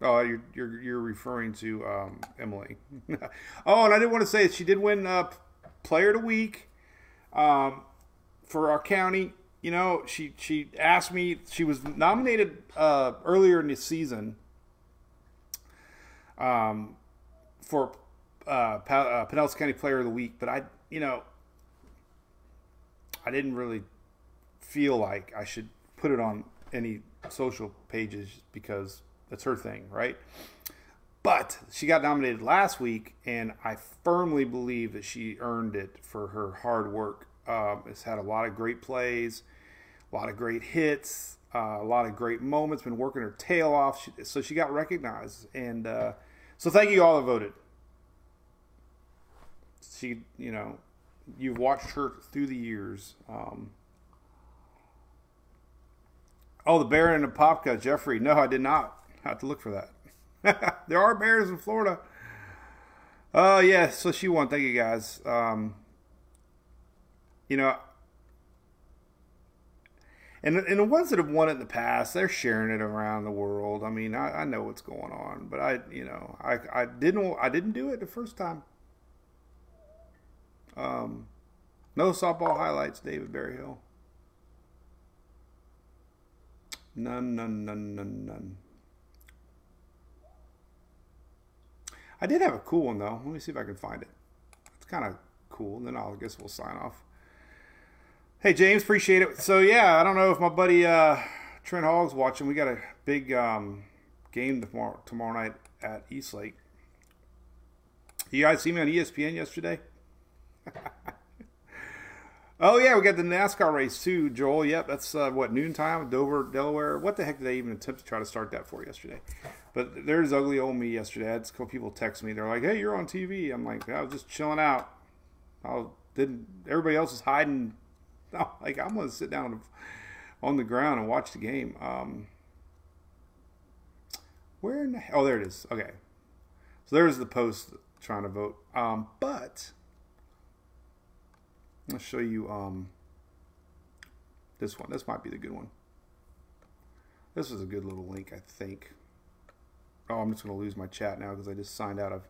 Oh, you're you're, you're referring to um, Emily. oh, and I did want to say she did win uh, Player of the Week um, for our county. You know, she she asked me. She was nominated uh, earlier in the season um, for uh, uh, Pinellas County Player of the Week, but I, you know, I didn't really feel like I should put it on any social pages because that's her thing, right? But she got nominated last week, and I firmly believe that she earned it for her hard work. Um, it's had a lot of great plays, a lot of great hits, uh, a lot of great moments. Been working her tail off, she, so she got recognized, and uh, so thank you all that voted. She, you know, you've watched her through the years. Um, oh, the bear in the Apopka, Jeffrey. No, I did not I have to look for that. there are bears in Florida. Oh, uh, yeah, so she won. Thank you, guys. Um, you know, and and the ones that have won it in the past, they're sharing it around the world. I mean, I, I know what's going on, but I, you know, I, I didn't I didn't do it the first time. Um, no softball highlights, David Berryhill. None, none, none, none, none. I did have a cool one though. Let me see if I can find it. It's kind of cool. And Then I'll I guess we'll sign off. Hey James, appreciate it. So yeah, I don't know if my buddy uh, Trent Hogg's watching. We got a big um, game tomorrow, tomorrow night at Eastlake. You guys see me on ESPN yesterday? oh yeah, we got the NASCAR race too, Joel. Yep, that's uh, what noontime, Dover, Delaware. What the heck did they even attempt to try to start that for yesterday? But there's ugly old me yesterday. I had a couple people text me. They're like, "Hey, you're on TV." I'm like, "I was just chilling out. I didn't everybody else is hiding. Like I'm gonna sit down on the ground and watch the game. Um, where in the oh there it is. Okay, so there's the post trying to vote. Um, but I'll show you um, this one. This might be the good one. This is a good little link, I think. Oh, I'm just going to lose my chat now because I just signed out of.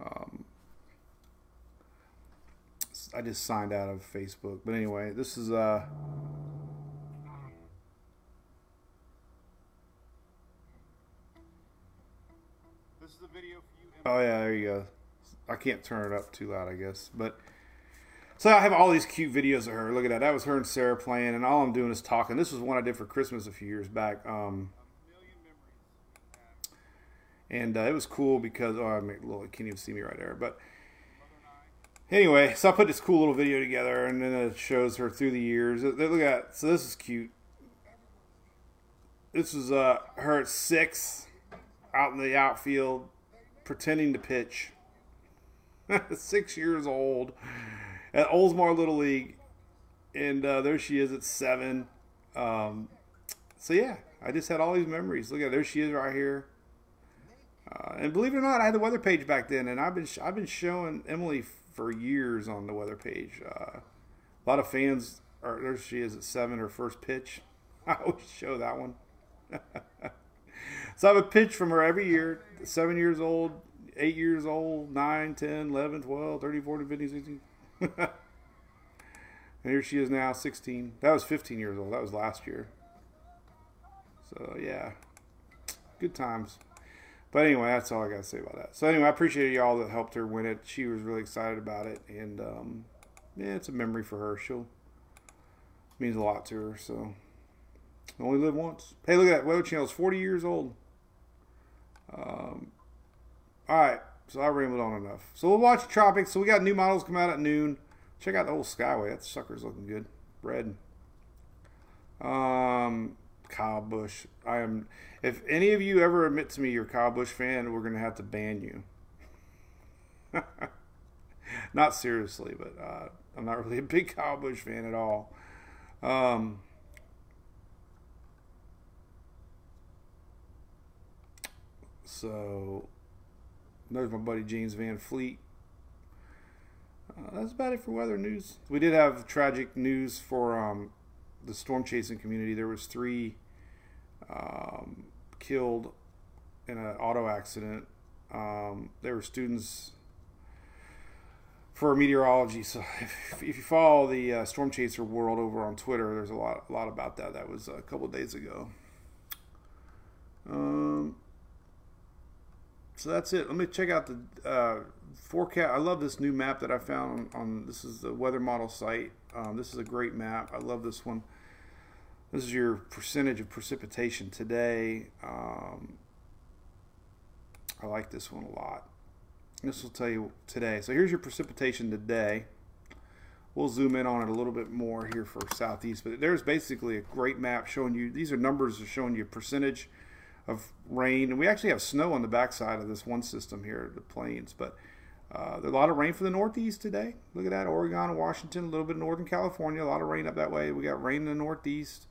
Um, I just signed out of Facebook. But anyway, this is uh. This is a video for you. Oh yeah, there you go. I can't turn it up too loud, I guess. But so I have all these cute videos of her. Look at that. That was her and Sarah playing, and all I'm doing is talking. This was one I did for Christmas a few years back. Um, and uh, it was cool because oh, I mean, little, can't even see me right there. But anyway, so I put this cool little video together, and then it shows her through the years. Look at. So this is cute. This is uh, her at six, out in the outfield, pretending to pitch. six years old at Oldsmar Little League, and uh, there she is at seven. Um, so yeah, I just had all these memories. Look at there she is right here. Uh, and believe it or not, I had the weather page back then, and I've been I've been showing Emily for years on the weather page. Uh, a lot of fans are there. She is at seven, her first pitch. I always show that one. so I have a pitch from her every year. Seven years old, eight years old, 9, 10, 11, 12, 13, 14, 15, 16. here she is now, 16. That was 15 years old. That was last year. So, yeah. Good times. But anyway, that's all I got to say about that. So, anyway, I appreciate y'all that helped her win it. She was really excited about it. And, um, yeah, it's a memory for her. She'll, means a lot to her. So, only live once. Hey, look at that. Weather Channel's 40 years old. Um, all right. So I rambled on enough. So we'll watch Tropics. So we got new models come out at noon. Check out the old Skyway. That sucker's looking good. Red. Um, Kyle Busch. I am. If any of you ever admit to me you're a Kyle Busch fan, we're gonna have to ban you. not seriously, but uh, I'm not really a big Kyle Busch fan at all. Um, so there's my buddy James Van Fleet. Uh, that's about it for weather news. We did have tragic news for um, the storm chasing community. There was three um, killed in an auto accident. Um, they were students for meteorology. So if, if you follow the uh, storm chaser world over on Twitter, there's a lot, a lot about that. That was a couple days ago. Um, so that's it. Let me check out the uh, forecast. I love this new map that I found on, on this is the weather model site. Um, this is a great map. I love this one. This is your percentage of precipitation today. Um, I like this one a lot. This will tell you today. So here's your precipitation today. We'll zoom in on it a little bit more here for southeast, but there's basically a great map showing you. These are numbers are showing you percentage of rain, and we actually have snow on the backside of this one system here, the plains. But uh, there's a lot of rain for the Northeast today. Look at that, Oregon, Washington, a little bit of Northern California, a lot of rain up that way. We got rain in the Northeast,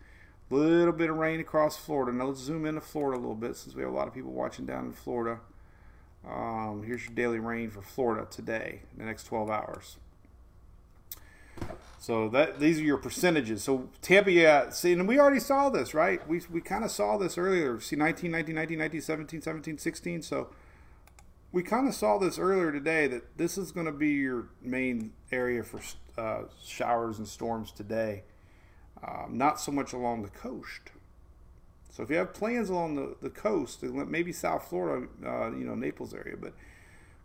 a little bit of rain across Florida. Now let's zoom into Florida a little bit, since we have a lot of people watching down in Florida. Um, here's your daily rain for Florida today, the next 12 hours. So that these are your percentages. So Tampa, see, and we already saw this, right? We, we kind of saw this earlier. See, 19, 19, 19, 19, 17, 17, 16. So we kind of saw this earlier today that this is going to be your main area for uh, showers and storms today. Um, not so much along the coast. So if you have plans along the, the coast, maybe South Florida, uh, you know, Naples area, but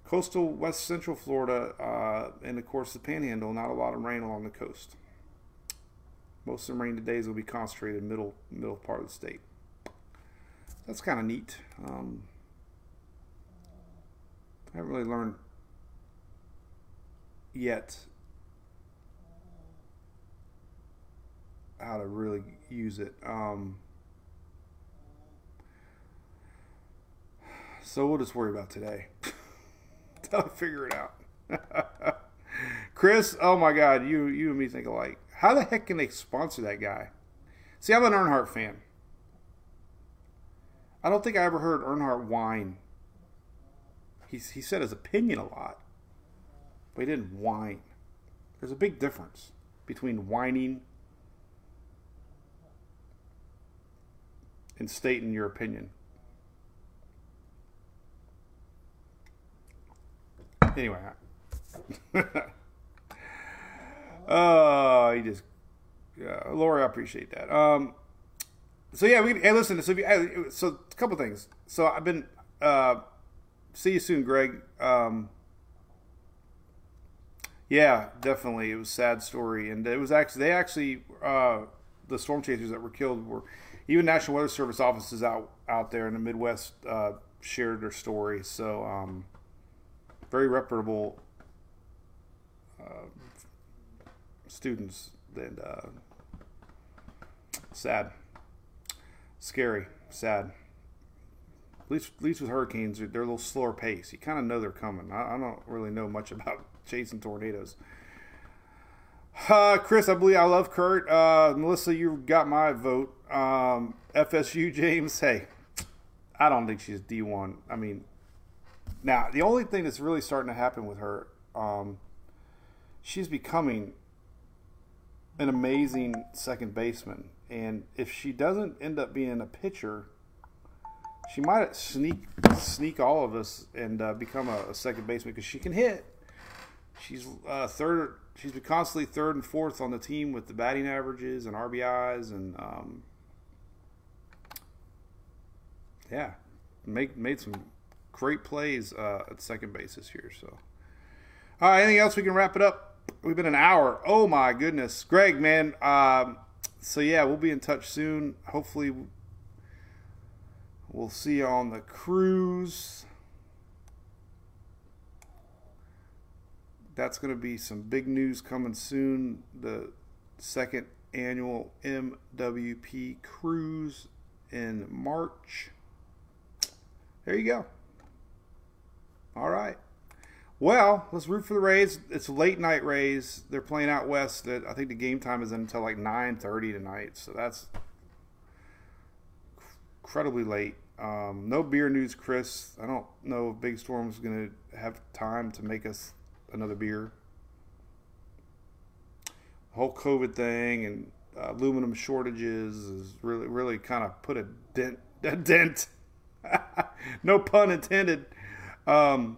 coastal west central Florida, uh, and of course the panhandle, not a lot of rain along the coast. Most of the rain today will be concentrated middle middle part of the state. That's kind of neat. Um, I haven't really learned yet how to really use it. Um, so we'll just worry about today. until I figure it out. Chris, oh my God, you you and me think alike. How the heck can they sponsor that guy? See, I'm an Earnhardt fan. I don't think I ever heard Earnhardt whine. He, he said his opinion a lot, but he didn't whine. There's a big difference between whining and stating your opinion. Anyway, oh, he just, uh, Laura, I appreciate that. Um, so yeah, we hey, listen. So, you, so a couple things. So I've been. Uh, see you soon, Greg. Um, yeah, definitely. It was a sad story, and it was actually they actually uh, the storm chasers that were killed were even National Weather Service offices out out there in the Midwest uh, shared their story. So um, very reputable uh, students and uh, sad, scary, sad. At least, at least with hurricanes, they're a little slower pace. You kind of know they're coming. I, I don't really know much about chasing tornadoes. Uh, Chris, I believe I love Kurt. Uh, Melissa, you got my vote. Um, FSU, James, hey, I don't think she's D1. I mean, now the only thing that's really starting to happen with her, um, she's becoming an amazing second baseman. And if she doesn't end up being a pitcher, she might sneak sneak all of us and uh, become a, a, second baseman because she can hit. She's uh, third. She's been constantly third and fourth on the team with the batting averages and RBIs and um, yeah, make made some great plays uh, at second base this year. So, all right, anything else we can wrap it up? We've been an hour. Oh my goodness, Greg, man. Um, so yeah, we'll be in touch soon. Hopefully We'll see you on the cruise. That's going to be some big news coming soon. The second annual MWP cruise in March. There you go. All right. Well, let's root for the Rays. It's late night Rays. They're playing out west. I think the game time is until like 9:30 tonight. So that's incredibly late. Um, no beer news, Chris. I don't know if Big Storm's going to have time to make us another beer. The whole COVID thing and uh, aluminum shortages is really, really kind of put a dent. A dent. no pun intended. Um,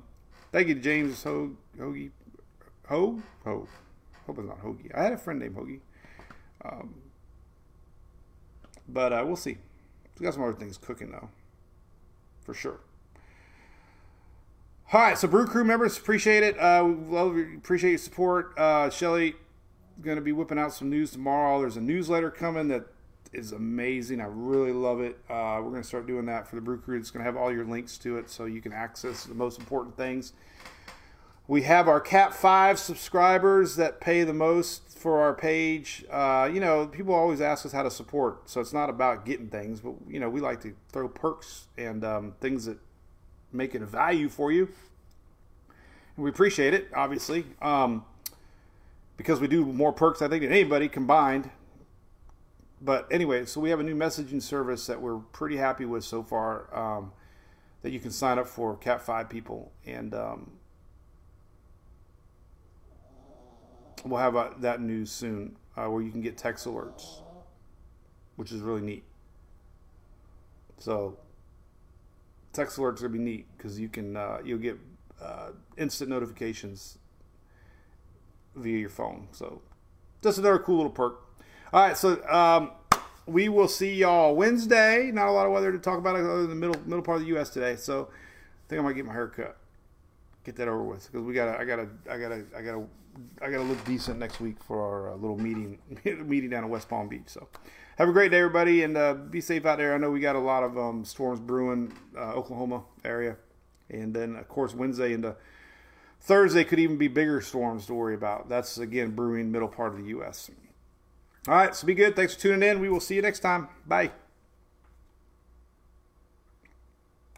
thank you, James Ho- Hoagie. Ho? Ho. Hope it's not Hoagie. I had a friend named Hoagie. Um, but uh, we'll see. We got some other things cooking though, for sure. All right, so Brew Crew members, appreciate it. Uh, we love, appreciate your support. Uh, Shelly going to be whipping out some news tomorrow. There's a newsletter coming that is amazing. I really love it. Uh, we're going to start doing that for the Brew Crew. It's going to have all your links to it so you can access the most important things. We have our Cat 5 subscribers that pay the most for our page. Uh, you know, people always ask us how to support, so it's not about getting things, but, you know, we like to throw perks and um, things that make it a value for you. And we appreciate it, obviously, um, because we do more perks, I think, than anybody combined. But anyway, so we have a new messaging service that we're pretty happy with so far um, that you can sign up for Cat 5 people. And, um, we'll have uh, that news soon uh, where you can get text alerts, which is really neat. So text alerts are gonna be neat because you can uh, you'll get uh, instant notifications via your phone. So just another cool little perk. All right, so um, we will see y'all Wednesday. Not a lot of weather to talk about other than the middle middle part of the U.S. today. So I think I might get my hair cut, get that over with because we gotta I gotta I gotta I gotta I got to look decent next week for our uh, little meeting meeting down in West Palm Beach. So, have a great day, everybody, and uh, be safe out there. I know we got a lot of um, storms brewing, uh, Oklahoma area, and then of course Wednesday into Thursday could even be bigger storms to worry about. That's again brewing middle part of the U.S. All right, so be good. Thanks for tuning in. We will see you next time. Bye.